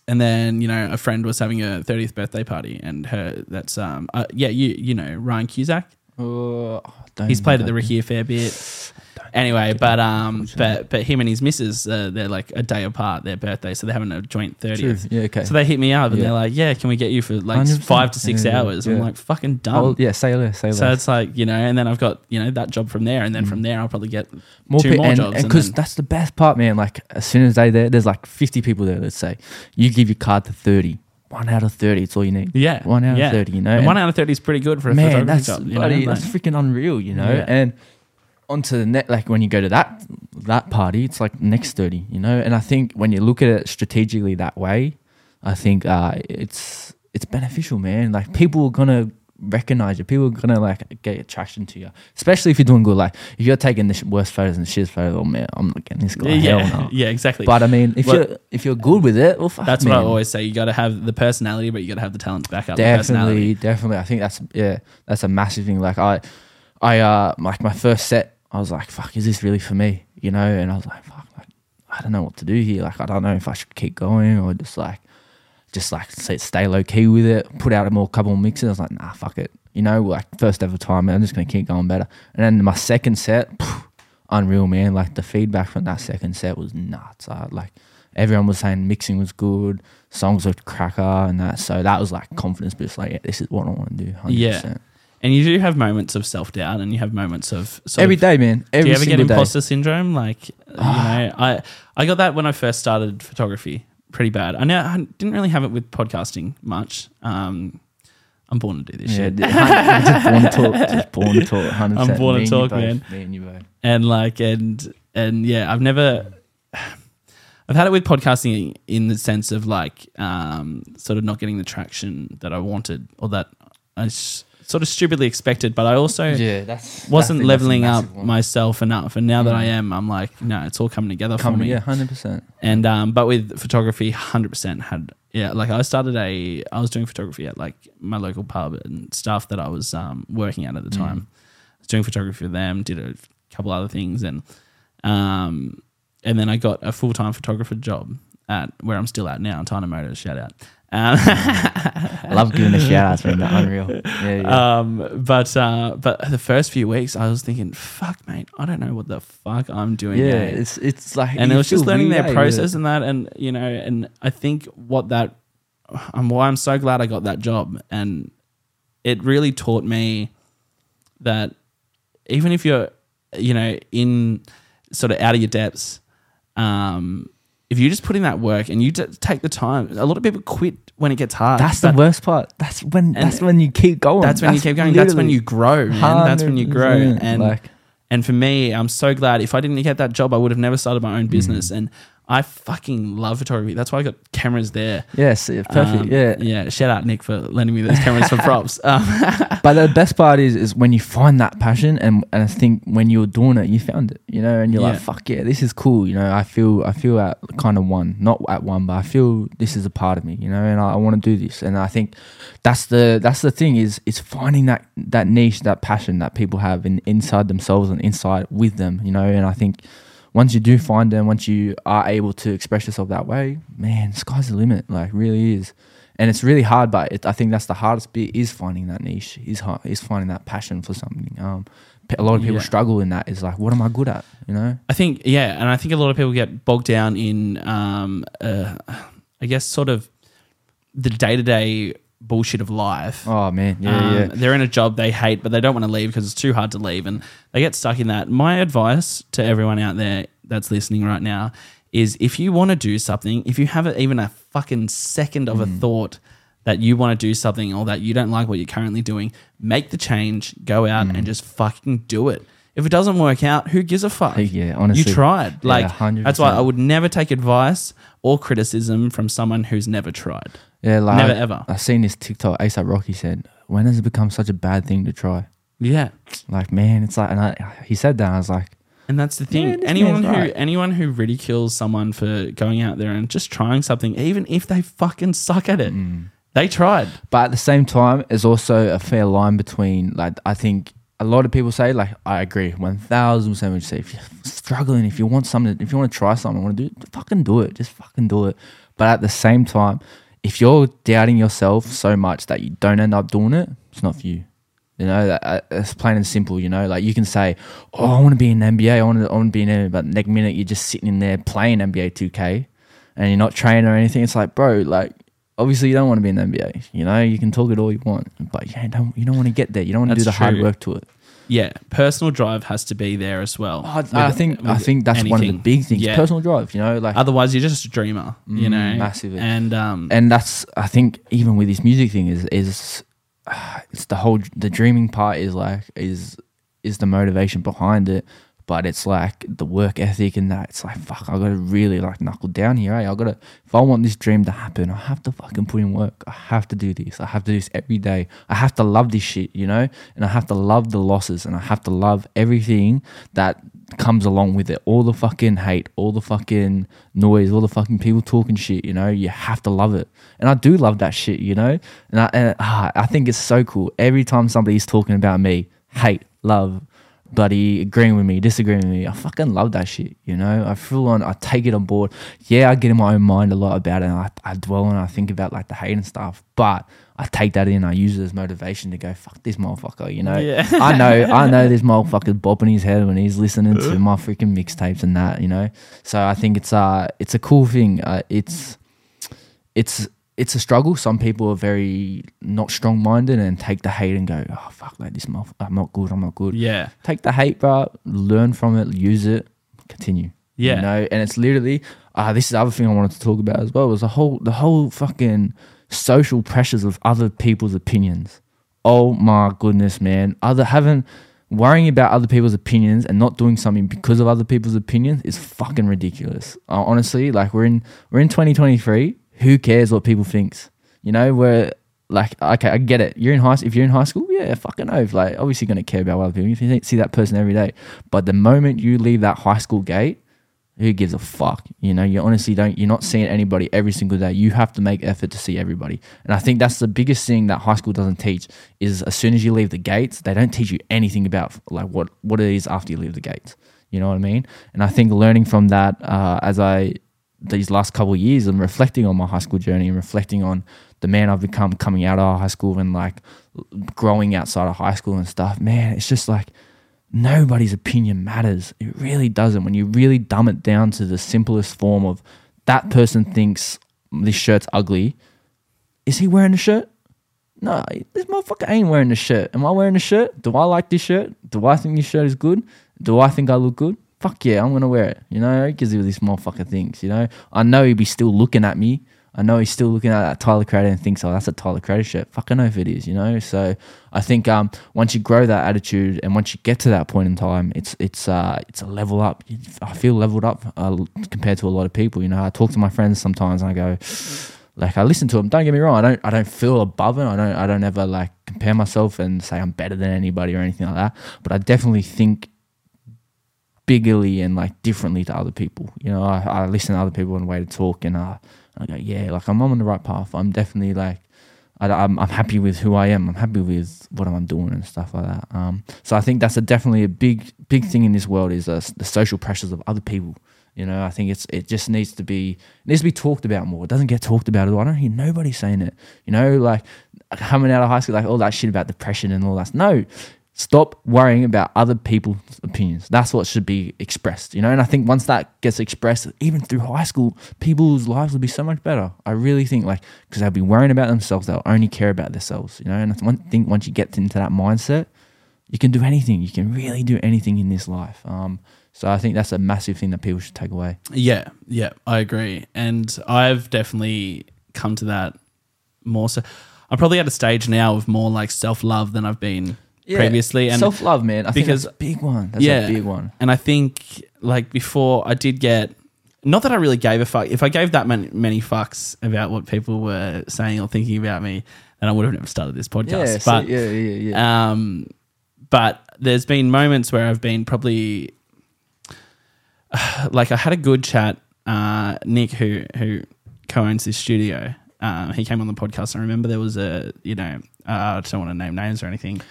and then you know a friend was having a 30th birthday party and her that's um uh, yeah you you know Ryan Cusack Oh, don't he's played at the. Ricky a fair bit anyway but um but but him and his missus uh, they're like a day apart their birthday so they're having a joint 30th Yeah. Okay. so they hit me up and Yeah. they're like yeah can we get you for like 100%. five to six Yeah, yeah, hours I'm yeah. like fucking dumb." oh, yeah. Say less. Say less. so it's like you know and then I've got you know that job from there and then from there I'll probably get more two pe- more and, jobs and because then- that's the best part, man. Like as soon as they there, there's like 50 people there. Let's say you give your card to 30. One out of 30, it's all you need. yeah One out yeah. of 30, you know. And And- one out of 30 is pretty good for a man, photography that's job you know? bloody, Like- that's freaking unreal, you know. Yeah. And onto the net, like when you go to that that party, it's like next thirty, you know. And I think when you look at it strategically that way, I think uh, it's it's beneficial, man. Like people are gonna recognize you. People are gonna like get attraction to you, especially if you're doing good. Like if you're taking the sh- worst photos and shit photos, oh man, I'm not getting this guy. yeah Hell no. yeah exactly But I mean, if Well- you're if you're good with it, well, fuck, That's what I always say. You got to have the personality, but you got to have the talent to back up the personality. definitely definitely i think that's yeah that's a massive thing like i i uh like my first set i was like fuck is this really for me you know and i was like fuck like i don't know what to do here like i don't know if i should keep going or just like just like say, stay low key with it, put out a more couple mixes. I was like, nah, fuck it. You know, like first ever time, I'm just gonna keep going better. And then my second set, phew, unreal, man. Like the feedback from that second set was nuts. I, like everyone was saying mixing was good, songs were cracker, and that. So that was like confidence boost. Like, yeah, this is what I want to do. 100%. Yeah. And you do have moments of self doubt, and you have moments of sort Every of, day, man. Every do you ever get single day. imposter syndrome? Like, you know, I I got that when I first started photography, pretty bad. I know I didn't really have it with podcasting much. Um, I'm born to do this Yeah, shit, born to talk. Just born to talk. 100%. I'm born to Me and you talk, both. man. Me and you both. and like, and and yeah, I've never. I've had it with podcasting in the sense of like, um, sort of not getting the traction that I wanted or that I s- sort of stupidly expected, but I also Yeah, that's wasn't that's leveling up one. myself enough. And now that Mm. I am, I'm like, no, it's all coming together for me. yeah, hundred percent. And um, but with photography, hundred percent had yeah. Like I started a, I was doing photography at like my local pub and stuff that I was um, working at at the time. I was doing photography for them, did a couple other things, and um, and then I got a full time photographer job at where I'm still at now, Tana Motors. Shout out. Um, I love giving the shout outs, man. Unreal. Yeah, yeah. um, but uh, but the first few weeks, I was thinking, "Fuck, mate, I don't know what the fuck I'm doing." yeah, mate." it's it's like and it was just learning their process and that, and you know, and I think what that, and why I'm so glad I got that job, and it really taught me that even if you're, you know, in sort of out of your depths, um, if you just put in that work and you take the time, a lot of people quit when it gets hard. That's the worst part. That's when that's when you keep going. That's when you keep going. That's when you grow, man. That's when you grow. And like and for me, I'm so glad if I didn't get that job, I would have never started my own Mm. business. And I fucking love photography. That's why I got cameras there. yes, yeah, perfect. Um, yeah. Yeah. Shout out Nick for lending me those cameras for props. Um, But the best part is is when you find that passion and, and I think when you're doing it, you found it, you know, and you're Yeah. like, fuck yeah, this is cool. You know, I feel I feel at kind of one, not at one, but I feel this is a part of me, you know, and I, I want to do this. And I think that's the that's the thing is is finding that that niche, that passion that people have in inside themselves and inside with them, you know, and I think once you do find them, once you are able to express yourself that way, man, sky's the limit. Like really is, and it's really hard. But it, I think that's the hardest bit is finding that niche. Is is finding that passion for something. Um, a lot of people Yeah. struggle in that. Is like, what am I good at? You know? I think, yeah. And I think a lot of people get bogged down in, um, uh, I guess, sort of the day to day bullshit of life. Oh man, yeah, Um, yeah. They're in a job they hate, but they don't want to leave because it's too hard to leave, and they get stuck in that. My advice to everyone out there that's listening right now is if you want to do something, if you have a, even a fucking second of a Mm. thought that you want to do something or that you don't like what you're currently doing, make the change, go out Mm. and just fucking do it. If it doesn't work out, who gives a fuck? Yeah, honestly. You tried. Yeah, Like 100%. that's why I would never take advice or criticism from someone who's never tried. Yeah, like Never I- ever. I've seen this TikTok. ASAP Rocky said, "When has it become such a bad thing to try?" Yeah. Like, man, it's like, and I, he said that. And I was like, And that's the thing. Yeah, anyone who right. anyone who ridicules someone for going out there and just trying something, even if they fucking suck at it, Mm. they tried. But at the same time, there's also a fair line between like I think a lot of people say like I agree one thousand percent. Would say if you're struggling, if you want something, if you want to try something, want to do fucking do it. Just fucking do it. But at the same time, if you're doubting yourself so much that you don't end up doing it, it's not for you. You know, that, uh, it's plain and simple. You know, like you can say, "Oh, I want to be in the NBA. I want to, I want to be in NBA," but next minute you're just sitting in there playing NBA 2K, and you're not training or anything. It's like, bro, like obviously you don't want to be in the NBA. You know, you can talk it all you want, but yeah, don't you don't want to get there. You don't want to do That's the hard work to it. Yeah, personal drive has to be there as well. I, With- I think I think that's one of the big things. Yeah. Personal drive. You know, like Otherwise, you're just a dreamer. you Mm, know, massively. And um, and that's I think even with this music thing is is uh, it's the whole the dreaming part is like is is the motivation behind it, but it's like the work ethic and that it's like fuck I gotta really like knuckle down here. Eh? I gotta if I want this dream to happen, I have to fucking put in work. I have to do this. I have to do this every day. I have to love this shit, you know, and I have to love the losses and I have to love everything that comes along with it. All the fucking hate, all the fucking noise, all the fucking people talking shit. You know, you have to love it, and I do love that shit. You know, and I and, ah, I think it's so cool. Every time somebody's talking about me, hate, love, bloody agreeing with me, disagreeing with me. I fucking love that shit. You know, I full on, I take it on board. Yeah, I get in my own mind a lot about it. And I, I dwell and I think about like the hate and stuff, but I take that in. I use it as motivation to go, fuck this motherfucker. You know, Yeah. I know, I know this motherfucker's bopping his head when he's listening to my freaking mixtapes and that. You know, so I think it's uh, it's a cool thing. Uh, it's, it's it's a struggle. Some people are very not strong minded and take the hate and go, oh fuck, like this I'm not good, I'm not good. Yeah. Take the hate, bro. Learn from it, use it, continue. Yeah. You know, and it's literally uh, this is the other thing I wanted to talk about as well was the whole the whole fucking social pressures of other people's opinions. Oh my goodness, man. Other having worrying about other people's opinions and not doing something because of other people's opinions is fucking ridiculous. Uh, honestly, like we're in we're in 2023. Who cares what people thinks? You know, we're like, okay, I get it. You're in high. If you're in high school, yeah, fucking oath. Like, obviously, going to care about other people. If you see that person every day, but the moment you leave that high school gate, who gives a fuck? You know, you honestly don't. You're not seeing anybody every single day. You have to make effort to see everybody, and I think that's the biggest thing that high school doesn't teach. Is as soon as you leave the gates, they don't teach you anything about like what what it is after you leave the gates. You know what I mean? And I think learning from that uh, as I these last couple of years and reflecting on my high school journey and reflecting on the man I've become coming out of high school and like growing outside of high school and stuff, man, it's just like nobody's opinion matters. It really doesn't. When you really dumb it down to the simplest form of that person thinks this shirt's ugly, is he wearing a shirt? No, this motherfucker ain't wearing the shirt. Am I wearing the shirt? Do I like this shirt? Do I think this shirt is good? Do I think I look good? Fuck yeah, I'm gonna wear it. You know, because of these motherfucker thinks. You know, I know he'd be still looking at me. I know he's still looking at that Tyler Creator and thinks, oh, that's a Tyler Creator shirt. Fucking know if it is, you know. So I think um, once you grow that attitude and once you get to that point in time, it's it's uh, it's a level up. I feel leveled up uh, compared to a lot of people. You know, I talk to my friends sometimes and I go, like I listen to them. Don't get me wrong. I don't I don't feel above them. I don't I don't ever like compare myself and say I'm better than anybody or anything like that. But I definitely think biggerly and like differently to other people. You know, I, I listen to other people and way to talk, and uh, I go, yeah, like I'm on the right path. I'm definitely like, I, am I'm happy with who I am. I'm happy with what I'm doing and stuff like that. Um, so I think that's a definitely a big big thing in this world is uh, the social pressures of other people. You know, I think it's it just needs to be needs to be talked about more. It doesn't get talked about at all. I don't hear nobody saying it. You know, like coming out of high school, like all that shit about depression and all that. No, stop worrying about other people's opinions. That's what should be expressed, you know. And I think once that gets expressed, even through high school, people's lives will be so much better. I really think like because they'll be worrying about themselves, they'll only care about themselves, you know. And I one thing once you get into that mindset, you can do anything. You can really do anything in this life. Um, so I think that's a massive thing that people should take away. Yeah, yeah, I agree. And I've definitely come to that more so. I'm probably at a stage now of more like self love than I've been previously. And self love, man. I because- think that's a big one. That's Yeah. a big one. And I think like before I did get not that I really gave a fuck. If I gave that many, many fucks about what people were saying or thinking about me, then I would have never started this podcast. Yeah, so- but yeah, yeah, yeah. um, but there's been moments where I've been probably like I had a good chat. Uh, Nick, who who co-owns this studio, uh, he came on the podcast. I remember there was a you know uh, I don't want to name names or anything.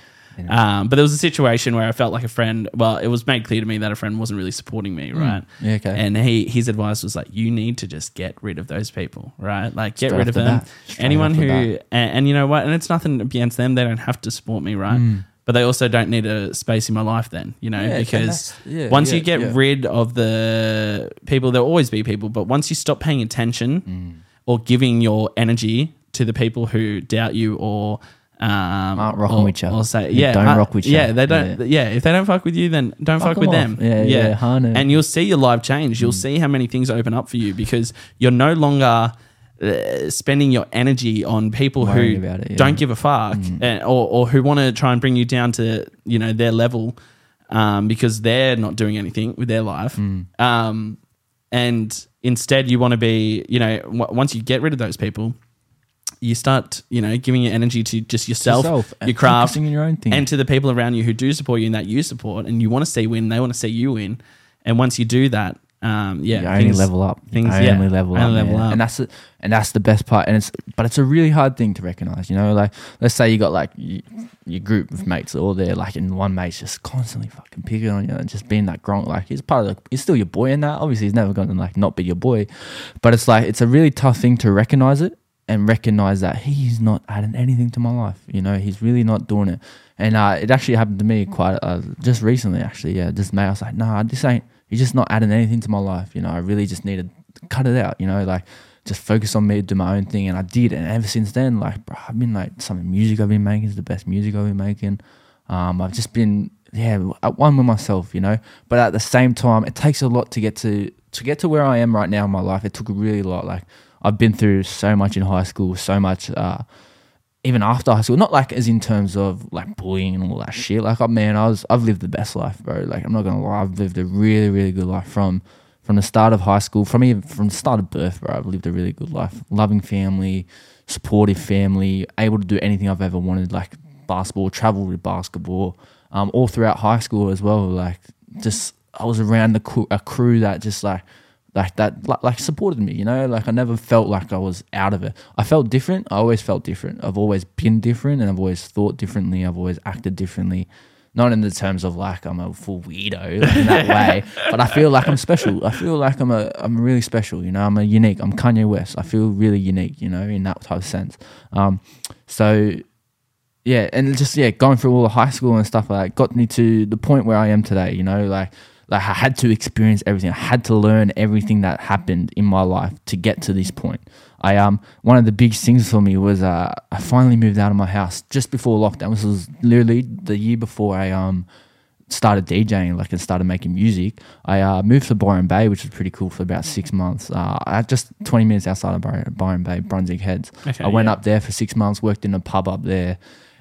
Um, but there was a situation where I felt like a friend. Well, it was made clear to me that a friend wasn't really supporting me, right? Yeah, okay. And he his advice was like, you need to just get rid of those people, right? Like get Straight rid of them. Anyone who and, and you know what? And it's nothing against them. They don't have to support me, right? But they also don't need a space in my life then, you know, Yeah, because yeah, once you get yeah. rid of the people, there'll always be people, but once you stop paying attention Mm. or giving your energy to the people who doubt you or um, Aren't rocking or, with you. or say, Yeah, yeah, don't uh, rock with you. Yeah, they don't. Yeah. if they don't fuck with you, then don't fuck, Fuck with 'em them. Yeah, yeah, Hana. and you'll see your life change. Mm. You'll see how many things open up for you because you're no longer uh, spending your energy on people Worrying who it, yeah. Mm. don't give a fuck and, or, or who want to try and bring you down to you know their level um, because they're not doing anything with their life. Mm. Um, and instead, you want to be you know w- once you get rid of those people. You start, you know, giving your energy to just yourself, Yourself, your craft, your own thing. and to the people around you who do support you and that you support, and you want to see win, they want to see you win. And once you do that, um, yeah, you only things- level up. things- you yeah, only level only up, level up. and that's the, and that's the best part. And it's but it's a really hard thing to recognize. You know, like let's say you got like you, your group of mates all there, like and one mate's just constantly fucking picking on you and just being that gronk. Like he's part of the, he's still your boy in that. Obviously, he's never going to like not be your boy, but it's like it's a really tough thing to recognize it and recognize that he's not adding anything to my life. You know, he's really not doing it. And uh, it actually happened to me quite uh, just recently. Actually, yeah, just May, I was like, nah, this ain't. He's just not adding anything to my life. You know, I really just need to cut it out. You know, like just focus on me, do my own thing, and I did. And ever since then, like, bro, I've been like some of the music I've been making is the best music I've been making. Um, I've just been yeah at one with myself, you know. But at the same time, it takes a lot to get to to get to where I am right now in my life. It took a really lot. Like I've been through so much in high school, so much. Uh, even after high school, not like as in terms of like bullying and all that shit. Like, oh, man, I was I've lived the best life, bro. Like, I'm not gonna lie, I've lived a really, really good life from from the start of high school, from even from the start of birth, bro. I've lived a really good life, loving family, supportive family, able to do anything I've ever wanted, like basketball, travel with basketball, um, all throughout high school as well. Like, just I was around the a crew that just like like that like, like supported me you know? Like i never felt like i was out of it. I felt different. I always felt different. I've always been different and i've always thought differently. I've always acted differently. Not in the terms of like i'm a full weirdo like in that way but i feel like i'm special. I feel like i'm a i'm really special you know? I'm a unique. I'm kanye west. I feel really unique you know in that type of sense. Um so yeah, and just yeah, going through all the high school and stuff like that got me to the point where I am today. You know, like like I had to experience everything. I had to learn everything that happened in my life to get to this point. I um one of the big things for me was uh I finally moved out of my house just before lockdown. This was literally the year before I um started DJing, like and started making music. I uh, moved to Byron Bay, which was pretty cool for about six months. Uh, I just twenty minutes outside of Byron, Byron Bay, Brunswick Heads. Okay, I went yeah. up there for six months, worked in a pub up there.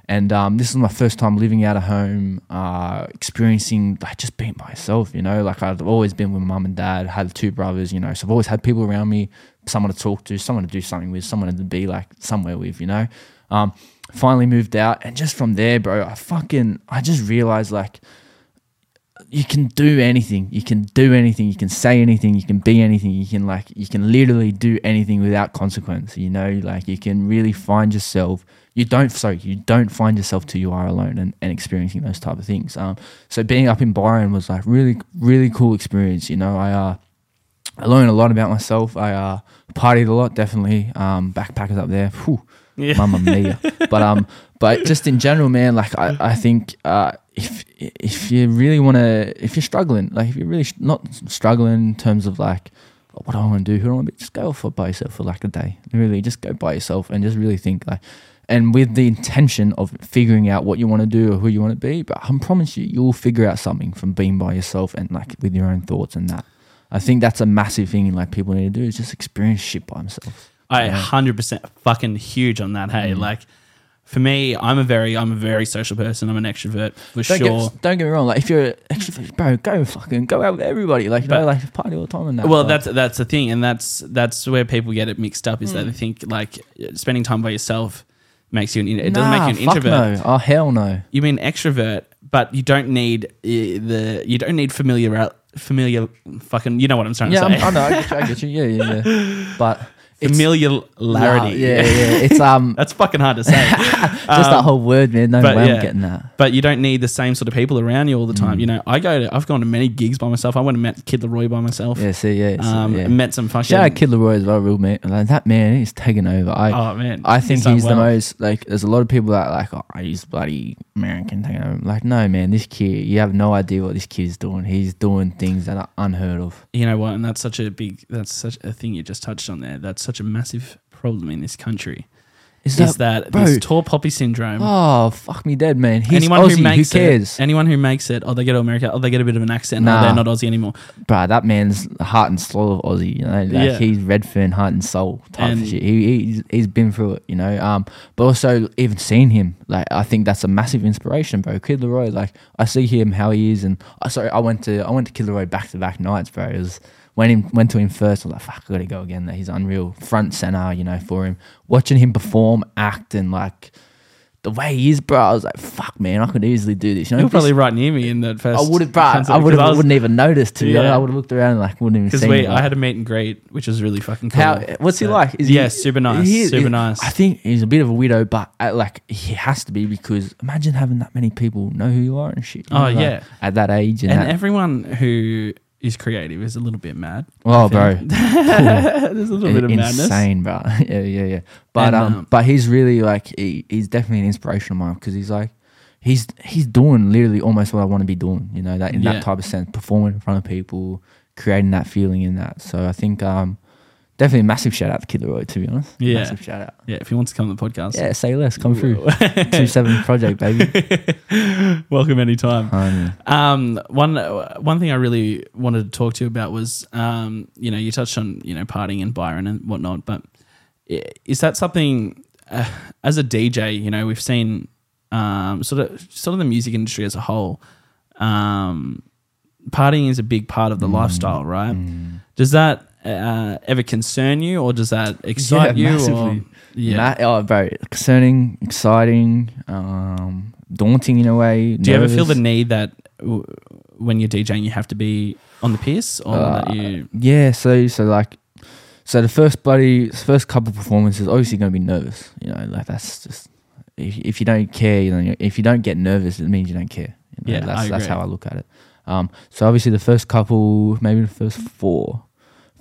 And um, this is my first time living out of home, uh, experiencing like just being myself. You know, like I've always been with mum and dad, had two brothers. You know, so I've always had people around me, someone to talk to, someone to do something with, someone to be like somewhere with. You know, um, finally moved out, and just from there, bro, I fucking I just realized like you can do anything. You can do anything. You can say anything. You can be anything. You can like you can literally do anything without consequence. You know, like you can really find yourself. You don't sorry, you don't find yourself till you are alone and, and experiencing those type of things. Um, so being up in Byron was like really really cool experience. You know, I uh, I learned a lot about myself. I uh, partied a lot, definitely. Um, backpackers up there. Whew, Yeah. Mamma mia. but um, but just in general, man, like I, I think uh, if if you really want to, if you're struggling, like if you're really sh- not struggling in terms of like, "Oh, what do I want to do? Who do I want to be? Just go for by yourself for like a day. Really, just go by yourself and just really think like, and with the intention of figuring out what you want to do or who you want to be. But I promise you, you'll figure out something from being by yourself and like with your own thoughts and that. I think that's a massive thing like people need to do is just experience shit by themselves. I Yeah. hundred percent fucking huge on that. Hey, Mm. like for me, I'm a very I'm a very social person. I'm an extrovert for Don't, sure. get, don't get me wrong. Like if you're an extrovert, bro, go fucking go out with everybody. Like you But- know, like party all the time and that. well, that's that's the thing, and that's that's where people get it mixed up. Is Mm. that they think like spending time by yourself makes you an it doesn't make you an fuck introvert. No. Oh hell no. You mean extrovert, but you don't need uh, the you don't need familiar familiar fucking you know what I'm trying Yeah, to say. I'm- I know. I get you. I get you. Yeah, yeah, yeah. But Familiarity. Yeah, yeah. It's um That's fucking hard to say. just that whole word, man. No but way yeah. I'm getting that. but you don't need the same sort of people around you all the time. Mm. You know, I go to, I've gone to many gigs by myself. I went and met Kid Laroi by myself. Yeah, see, yeah, um, yeah. met some fucking. Shout out Kid Laroi as well, real man. Like that man, he's taking over. I oh man, I think he's the well. most like. There's a lot of people that are like, oh, he's bloody American taking over. Like, no, man, this kid, you have no idea what this kid's doing. He's doing things that are unheard of. You know what? And that's such a big. That's such a thing you just touched on there. That's such a massive problem in this country. Is Is that, bro? this tall poppy syndrome? Oh, fuck me dead, man. He's anyone Aussie. who makes who cares? it, anyone who makes it, oh, they go to America, oh, they get a bit of an accent, Nah. oh, they're not Aussie anymore. Bruh, that man's heart and soul of Aussie. You know, like Yeah. he's Redfern, heart and soul type And- of shit. He, he's he's been through it, you know. Um, but also even seeing him, like I think that's a massive inspiration, bro. Kid Laroi, like I see him how he is, and uh, sorry, I went to I went to Kid Laroi back to back nights, bro. It was went him went to him first. I was like, fuck, I gotta go again. That he's unreal, front center, you know, for him. Watching him perform, act, and like the way he is, bro, I was like, fuck, man, I could easily do this. You know, You're probably right near me in that first. I would have, bro. I would have, wouldn't even noticed. To Yeah. I would have looked around and like wouldn't even Because we, I had a meet and greet, which was really fucking cool. How? What's he So- like? Is yeah, he, super nice, he super he- nice. I think he's a bit of a widow, but uh, like he has to be because imagine having that many people know who you are and shit. you Oh, like, yeah. at that age and, and that. everyone who is creative is a little bit mad. oh, bro. There's a little bit of madness. insane, bro. yeah, yeah, yeah. But And, um, um, but he's really like he, he's definitely an inspiration of mine because he's like he's he's doing literally almost what I want to be doing. You know that in Yeah. that type of sense, performing in front of people, creating that feeling in that. So I think um, definitely a massive shout out to Kid Laroi. To be honest, Yeah. massive shout out. Yeah, if he wants to come on the podcast, Yeah, say less. Come through. Two seven project, baby. welcome anytime. Um, Um, one one thing I really wanted to talk to you about was, um, you know, you touched on you know partying and Byron and whatnot, but is that something uh, as a DJ? You know, we've seen um, sort of sort of the music industry as a whole. Um, partying is a big part Mm. of the lifestyle, right? Does that uh, ever concern you, or does that excite Yeah, you? Or, massively. yeah. Ma- oh, bro, concerning, exciting, um, daunting in a way. Do you ever feel the need that w- when you're DJing you have to be on the piss, or that Uh, you? Yeah, so so like, so the first buddy, first couple performances, obviously going to be nervous. You know, like that's just if, if you don't care, you know, if you don't get nervous, it means you don't care. You know, Yeah, that's that's how I look at it. Um, so obviously the first couple, maybe the first four,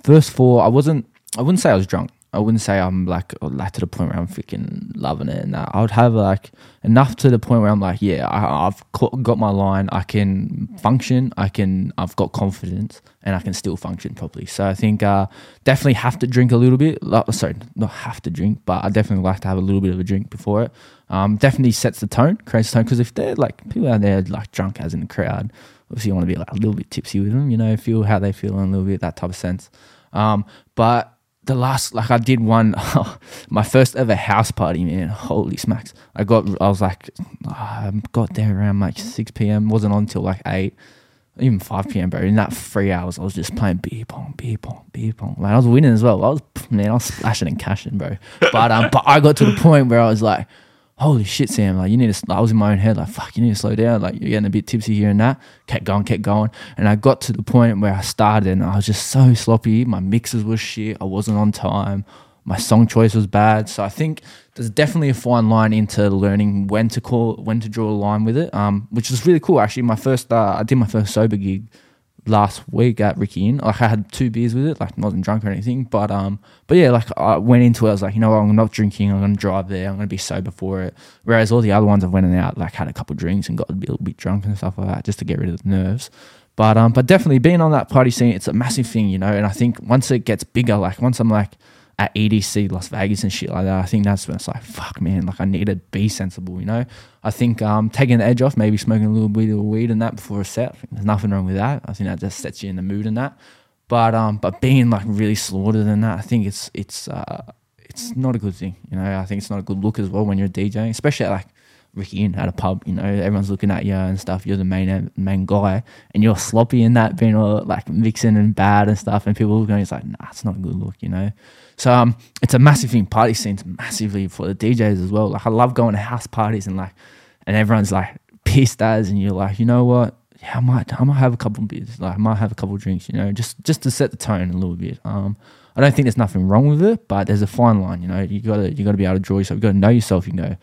first four, I wasn't, I wouldn't say I was drunk. I wouldn't say I'm like like to the point where I'm freaking loving it. And that. I would have like enough to the point where I'm like, yeah, I, I've got my line. I can function. I can. I've got confidence, and I can still function properly. So I think uh, definitely have to drink a little bit. Sorry, not have to drink, but I definitely like to have a little bit of a drink before it. Um, definitely sets the tone, creates the tone. Because if they're like people out there like drunk as in the crowd, obviously you want to be like a little bit tipsy with them. You know, feel how they feel in a little bit that type of sense. Um, but the last like I did one my first ever house party man. Holy smacks. I got I was like I got there around like 6 p.m wasn't on until like 8 even 5 p.m. bro. In that three hours I was just playing beer pong beer pong beer pong like I was winning as well. I was man I was splashing and cashing bro. But um but I got to the point where I was like holy shit, Sam, like you need to, I was in my own head, like, fuck, you need to slow down. Like you're getting a bit tipsy here and that. Kept going, kept going. And I got to the point where I started and I was just so sloppy. My mixes were shit. I wasn't on time. My song choice was bad. So I think there's definitely a fine line into learning when to call, when to draw a line with it, um, which is really cool. Actually, my first, uh, I did my first sober gig last week at Ricky Inn. Like I had two beers with it, like wasn't drunk or anything. But um, but yeah, like I went into it, I was like, you know what, I'm not drinking. I'm gonna drive there. I'm gonna be sober for it. Whereas all the other ones, I went and out, like had a couple drinks and got a little bit drunk and stuff like that, just to get rid of the nerves. But um, but definitely being on that party scene, it's a massive thing, you know. And I think once it gets bigger, like once I'm like at EDC Las Vegas and shit like that, I think that's when it's like, fuck, man, like I need to be sensible, you know. I think um, taking the edge off, maybe smoking a little bit of weed and that before a set, there's nothing wrong with that. I think that just sets you in the mood and that. But um, but being like really slaughtered and that, I think it's it's uh, it's not a good thing, you know. I think it's not a good look as well when you're DJing, especially at like Ricky Inn at a pub, you know, everyone's looking at you and stuff. You're the main main guy, and you're sloppy in that, being all like mixing and bad and stuff. And people are going, it's like, nah, it's not a good look, you know. So um, it's a massive thing. Party scenes massively for the DJs as well. Like I love going to house parties and like, and everyone's like pissed as, and you're like, you know what? Yeah, I might, I might have a couple of beers. Like I might have a couple of drinks, you know, just just to set the tone a little bit. Um, I don't think there's nothing wrong with it, but there's a fine line, you know. You gotta you gotta be able to draw yourself. You gotta know yourself. You go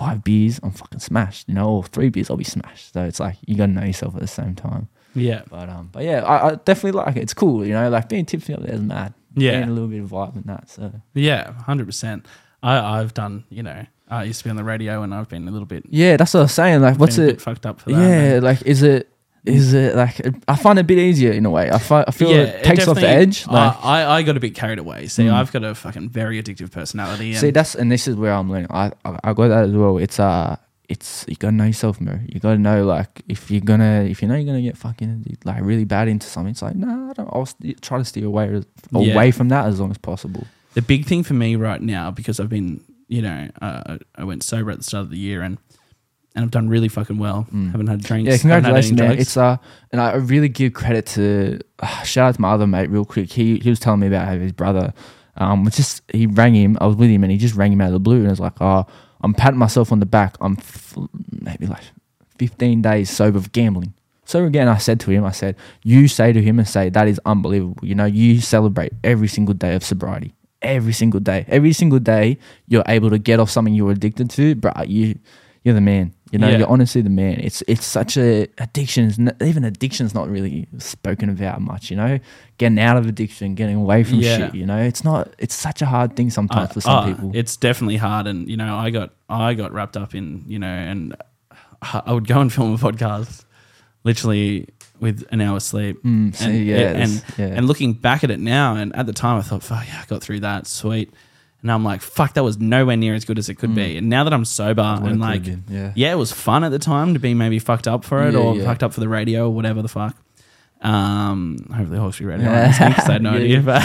five beers, I'm fucking smashed, you know, or three beers, I'll be smashed. So it's like you gotta know yourself at the same time. Yeah. But um, but yeah, I, I definitely like it. It's cool, you know, like being tipsy up there is mad. Yeah. Getting a little bit of vibe in that. So Yeah, hundred percent. I I've done. You know, I used to be on the radio, and I've been a little bit. yeah, that's what I was saying. Like, what's it? bit fucked up for that. Yeah, man. like is it? Is it like I find it a bit easier in a way. I, fi- I feel Yeah, it takes off the edge. Like, I, I I got a bit carried away. See, Mm. I've got a fucking very addictive personality. And See, that's and this is where I'm learning. I I, I got that as well. It's uh, it's you gotta know yourself, bro. You gotta know like if you're gonna if you know you're gonna get fucking like really bad into something. It's like no, I don't. I'll st- try to steer away Yeah. away from that as long as possible. the big thing for me right now because I've been, you know, uh, I went sober at the start of the year and and I've done really fucking well. Mm. Haven't had drinks. Yeah, haven't had any congratulations, man. drugs. It's uh, and I really give credit to uh, shout out to my other mate real quick. He he was telling me about how his brother, um, just he rang him. I was with him, and he just rang him out of the blue, and I was like, oh. I'm patting myself on the back. I'm f- maybe like 15 days sober of gambling. So again, I said to him, I said, you say to him and say, that is unbelievable. You know, you celebrate every single day of sobriety. Every single day. Every single day you're able to get off something you were addicted to, bruh, you you're the man. You know, Yeah. you're honestly the man. It's it's such a addiction. Is n- even addiction's not really spoken about much. You know, getting out of addiction, getting away from Yeah. shit. You know, it's not. It's such a hard thing sometimes Uh, for some uh, people. It's definitely hard, and you know, I got I got wrapped up in you know, and I would go and film a podcast, literally with an hour's sleep. Mm, and, yeah, and that's- yeah. and looking back at it now, and at the time, I thought, "Fuck yeah, I got through that, sweet." And I'm like, "Fuck, that was nowhere near as good as it could be." And now that I'm sober, Mm. it and like, been, yeah. yeah, it was fun at the time to be maybe fucked up for it Yeah, or yeah. fucked up for the radio or whatever the fuck. Um, hopefully, Hawkesbury Radio Yeah. aren't listening 'cause I had no Yeah. idea. But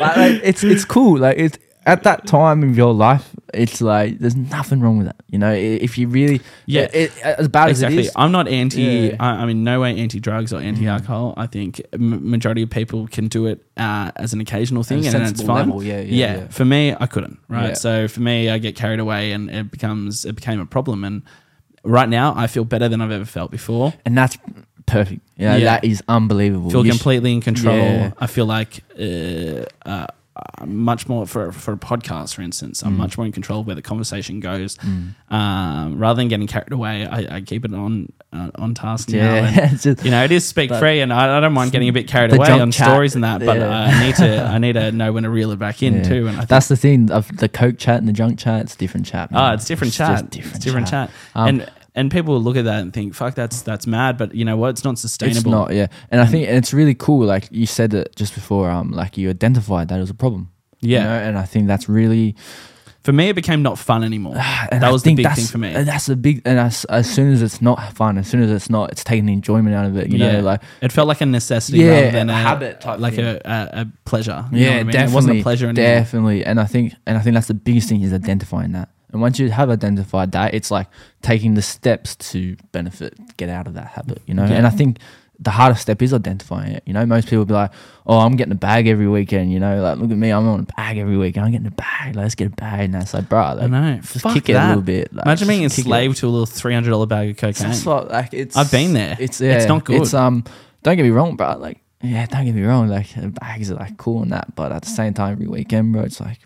like, like, it's it's cool. Like it's at that time of your life, it's like there's nothing wrong with that. You know, if you really Yeah. it, it- as bad as it exactly. is. I'm not anti. Yeah. I, I mean, no way anti-drugs or anti-alcohol. I think m- majority of people can do it uh, as an occasional thing, a and it's fine. level, yeah, yeah, yeah. For me, I couldn't. Right. So for me, I get carried away, and it becomes it became a problem. And right now, I feel better than I've ever felt before. and that's perfect. You know, Yeah. that is unbelievable. feel You sh- completely in control. I feel like uh, uh, uh, much more for for a podcast, for instance. Mm. I'm much more in control of where the conversation goes. Um, rather than getting carried away, I, I keep it on uh, on task now. yeah, And, it's just- you know, it is speak free, and I, I don't mind getting a bit carried away on chat, stories and that. But yeah. uh, I need to I need to know when to reel it back in yeah. too. And I think, that's the thing of the coke chat and the junk chat. It's different chat. ah, man. it's different just chat. it's different chat. Um, and and people will look at that and think, "Fuck, that's that's mad." But you know what? It's not sustainable. It's not, yeah. And I think and it's really cool. Like you said it just before. Um, like you identified that as a problem. you Yeah. know, and I think that's really For me, it became not fun anymore. that I was the big thing for me. And that's the big. And as, as soon as it's not fun, as soon as it's not, it's taking the enjoyment out of it. You yeah, know, like it felt like a necessity Yeah, rather than a a, habit type like a, a, a pleasure. You know yeah, what I mean? definitely. It wasn't a pleasure anymore. Definitely, and I think and I think that's the biggest thing is identifying that. And once you have identified that, it's like taking the steps to benefit, get out of that habit. You know, Yeah. and I think the hardest step is identifying it. You know, most people be like, "Oh, I'm getting a bag every weekend." You know, like look at me, I'm on a bag every weekend. I'm getting a bag. Let's get a bag. And that's like, bro, I like, know. just Fuck kick it a little bit. Like, Imagine being just kick it. enslaved to a little three hundred dollar bag of cocaine. What like it's. I've been there. It's yeah, It's not good. It's um. Don't get me wrong, bro. Like yeah, don't get me wrong. Like bags are like cool and that, but at the same time, every weekend, bro, it's like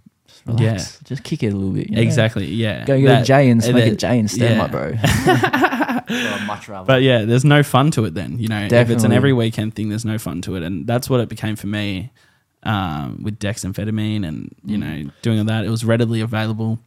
just relax. Just kick it a little bit. you know? Exactly. Yeah. Go get That- a J and smoke a that- J instead, yeah. my bro. Well, much rather. But yeah, there's no fun to it then. You know, if it's an every weekend thing, there's no fun to it, and that's what it became for me um, with dexamphetamine and you know doing all that. It was readily available.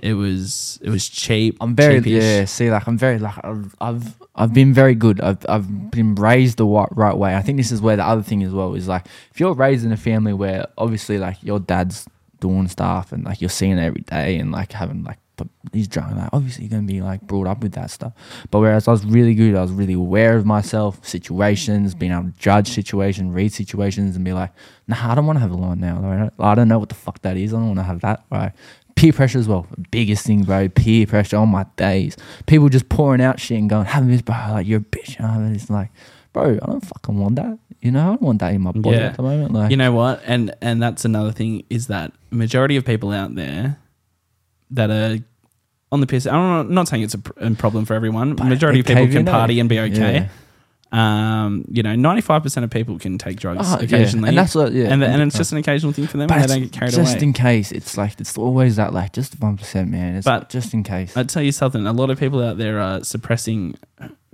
It was it was cheap. I'm very cheapish. yeah. See, like I'm very like I've I've, I've been very good. I've I've been raised the right, right way. I think this is where the other thing as well is like if you're raised in a family where obviously like your dad's doing stuff and like you're seeing it every day and like having like but he's drunk like obviously you're gonna be like brought up with that stuff. But whereas I was really good, I was really aware of myself, situations, being able to judge situations, read situations, and be like, nah, I don't want to have a line now. I don't know what the fuck that is. I don't want to have that. Right? Peer pressure as well, biggest thing, bro. Peer pressure on my days. People just pouring out shit and going, having this, bro." Like you're a bitch. It's like, bro, I don't fucking want that. You know, I don't want that in my body Yeah. at the moment. Like, You know what? And and that's another thing is that majority of people out there that are on the piss. I'm not saying it's a, pr- a problem for everyone. But majority of it people cave can in, eh? party and be okay. Um, you know, 95 percent of people can take drugs Oh, yeah. occasionally, and that's what, yeah, and, and it's just an occasional thing for them, and they don't get carried just away. in case. It's like it's always that like just one percent, man. It's But- just in case. I'd tell you something. A lot of people out there are suppressing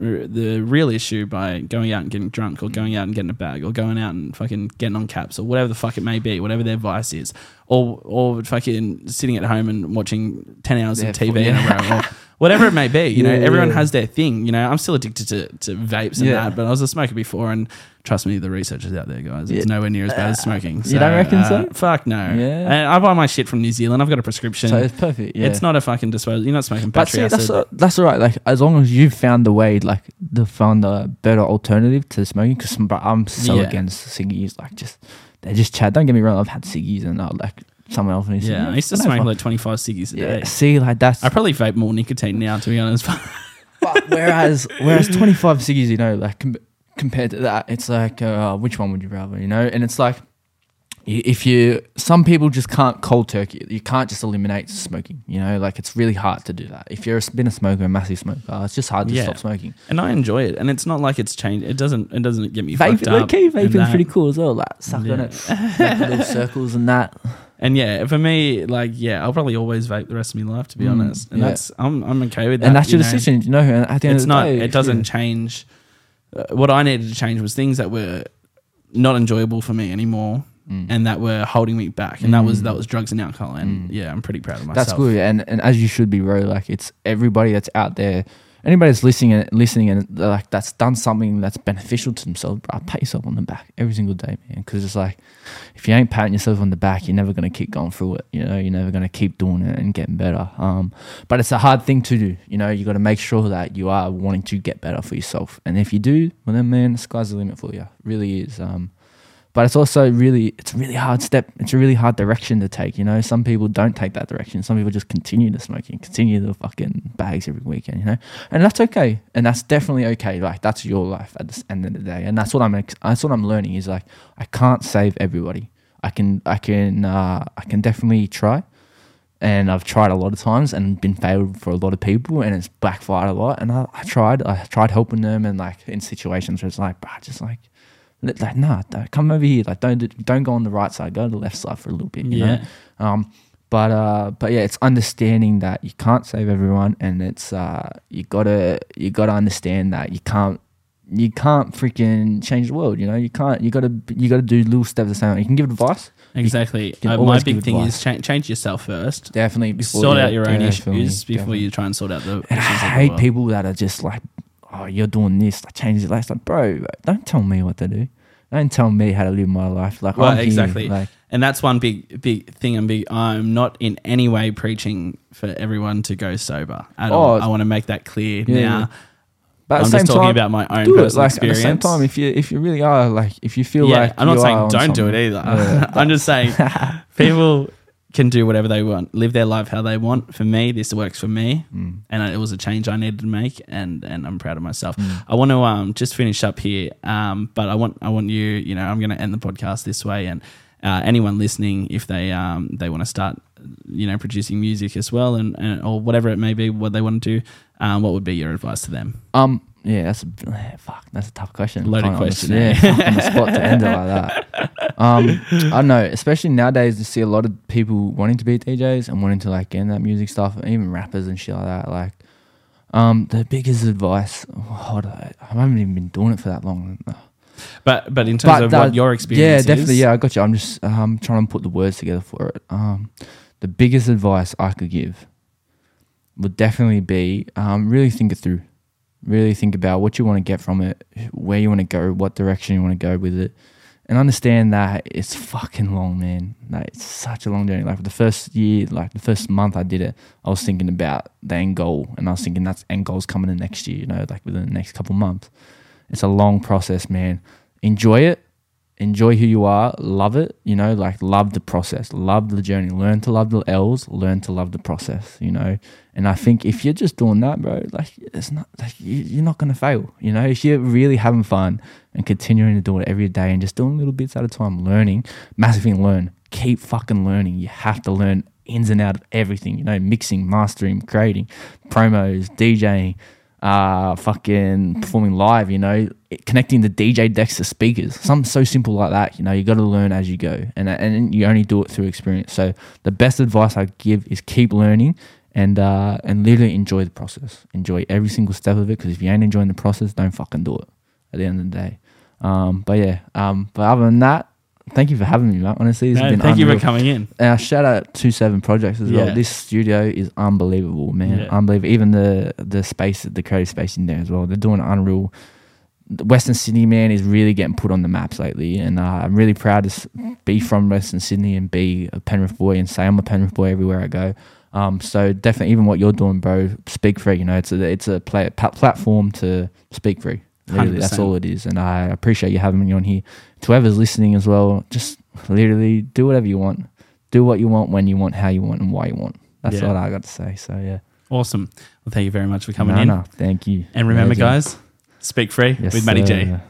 the real issue by going out and getting drunk, or going out and getting a bag, or going out and fucking getting on caps, or whatever the fuck it may be, whatever their vice is, or or fucking sitting at home and watching ten hours Their of TV fo- in a row, or whatever it may be. You know, Yeah, everyone yeah. has their thing. You know, I'm still addicted to, to vapes and Yeah. that, but I was a smoker before, and trust me, the research is out there, guys. It's nowhere near as bad as smoking. You don't reckon so? Fuck no. Yeah. And I buy my shit from New Zealand. I've got a prescription. so it's perfect. Yeah. It's not a fucking disposal. You're not smoking But see, that's uh, that's all right. Like as long as you've found the way, like the found a better alternative to smoking. Because I'm so against ciggies. Like just they just chat. Don't get me wrong. I've had ciggies and uh, like someone else. And yeah, I used to smoke like 25 ciggies a yeah. day. See, like that's. I probably vape more nicotine now, to be honest. but whereas whereas 25 ciggies, you know, like com- compared to that, it's like uh, which one would you rather, you know? And it's like if you some people just can't cold turkey you can't just eliminate smoking you know like it's really hard to do that if you're a, been a smoker a massive smoker it's just hard to Yeah. stop smoking And I enjoy it, and it's not like it's changed. It doesn't. It doesn't get me fucked Vape, up. okay, vaping's pretty cool as well. Like suck on Yeah. it, make little circles and that. And yeah, for me, like yeah, I'll probably always vape the rest of my life, to be Mm, honest. And yeah. that's I'm I'm okay with that. and that's you your know. decision, you know. At the end It's of the not. day, it doesn't change. Uh, what I needed to change was things that were not enjoyable for me anymore, Mm. and that were holding me back. And that was Mm. that was drugs and alcohol. And Mm. yeah, I'm pretty proud of myself. That's good, and and as you should be, bro. Like it's everybody that's out there, anybody that's listening and listening and like that's done something that's beneficial to themselves. Bro, pat yourself on the back every single day, man. Because it's like if you ain't patting yourself on the back, you're never gonna keep going through it. You know, you're never gonna keep doing it and getting better. Um, but it's a hard thing to do. You know, you got to make sure that you are wanting to get better for yourself. And if you do, well then, man, the sky's the limit for you. really is. Um, but it's also really it's a really hard step. It's a really hard direction to take you know? Some people don't take that direction. Some people just continue to smoking continue the fucking bags every weekend you know? And that's okay. And that's definitely okay. Like that's your life at the end of the day. And that's what i'm that's what i'm learning is like i can't save everybody. I can i can uh, i can definitely try. And I've tried a lot of times and been failed for a lot of people and it's backfired a lot. And I, I tried I tried helping them and like in situations where it's like bruh, just like li- like nah don't, come over here like don't do- don't go on the right side go to the left side for a little bit you Yeah. know um but uh but yeah it's understanding that you can't save everyone and it's uh you gotta you gotta understand that you can't you can't freaking change the world you know you can't you gotta you gotta do little steps the same you can give advice Exactly. Uh, my big thing advice. is cha- change yourself first. definitely sort you- out your own definitely, issues before definitely. you try and sort out the And I the hate world. people that are just like, oh, you're doing this, I change your life. It's like, bro, don't tell me what to do. Don't tell me how to live my life. Like, Well, I'm here, exactly. Like, And that's one big big thing. I'm big. I'm not in any way preaching for everyone to go sober at all. Oh, I want to make that clear yeah, now. yeah. but at I'm the same just talking time, about my own do it. personal Like experience. at the same time, if you if you really are like, if you feel yeah, like I'm not saying don't do it either. Yeah. I'm just saying people can do whatever they want, live their life how they want. For me, this works for me, Mm. and it was a change I needed to make, and and I'm proud of myself. Mm. I want to um just finish up here, um, but I want I want you, you know, I'm going to end the podcast this way, and uh, anyone listening, if they um they want to start, you know, producing music as well, and, and or whatever it may be, what they want to do, um, what would be your advice to them? Um, yeah, that's a, fuck. That's a tough question. Loaded Put on the- question, Yeah, eh? on the spot to end it like that. Um, I don't know. Especially nowadays, you see a lot of people wanting to be DJs and wanting to like get in that music stuff, even rappers and shit like that. Like, um, the biggest advice. Oh, I I haven't even been doing it for that long. But but in terms But of that- what your experience, Yeah, definitely. is, Yeah, I got you. I'm just um trying to put the words together for it. Um, the biggest advice I could give would definitely be um really think it through. Really think about what you want to get from it, where you want to go, what direction you want to go with it, and understand that it's fucking long, man. Like it's such a long journey. Like the first year, like the first month I did it, I was thinking about the end goal, and I was thinking that's end goal's coming in next year. You know, like within the next couple months. It's a long process, man. Enjoy it. Enjoy who you are. Love it. You know, like love the process. Love the journey. Learn to love the L's. Learn to love the process. You know, and I think if you're just doing that, bro, like it's not like you, you're not gonna fail. You know, if you're really having fun and continuing to do it every day and just doing little bits at a time, learning, massively learn. Keep fucking learning. You have to learn ins and out of everything. You know, mixing, mastering, creating, promos, DJing, uh, fucking performing live, you know, connecting the DJ decks to speakers, something so simple like that. You know, you got to learn as you go, and and you only do it through experience. So the best advice I give is keep learning and uh, and literally enjoy the process. Enjoy every single step of it because if you ain't enjoying the process, don't fucking do it. At the end of the day, um, but yeah, um, but other than that. Thank you for having me, mate. Honestly, No, thank you for coming in. Uh, shout out to Seven Projects as well. This studio is unbelievable, man. Yeah. Unbelievable. Even the the space, the creative space in there as well. They're doing unreal. Western Sydney, man, is really getting put on the maps lately, and uh, I'm really proud to be from Western Sydney and be a Penrith boy and say I'm a Penrith boy everywhere I go. Um, so definitely, even what you're doing, bro, speak free. You know, it's a it's a play, platform to speak free. Literally, that's 100%. all it is, and I appreciate you having me on here. To whoever's listening as well, just literally do whatever you want do what you want, when you want, how you want, and why you want. That's Yeah. all I got to say. So yeah, Awesome. Well, thank you very much for coming no, in. no, thank you. And remember, guys, speak free Yes, with Matty sir.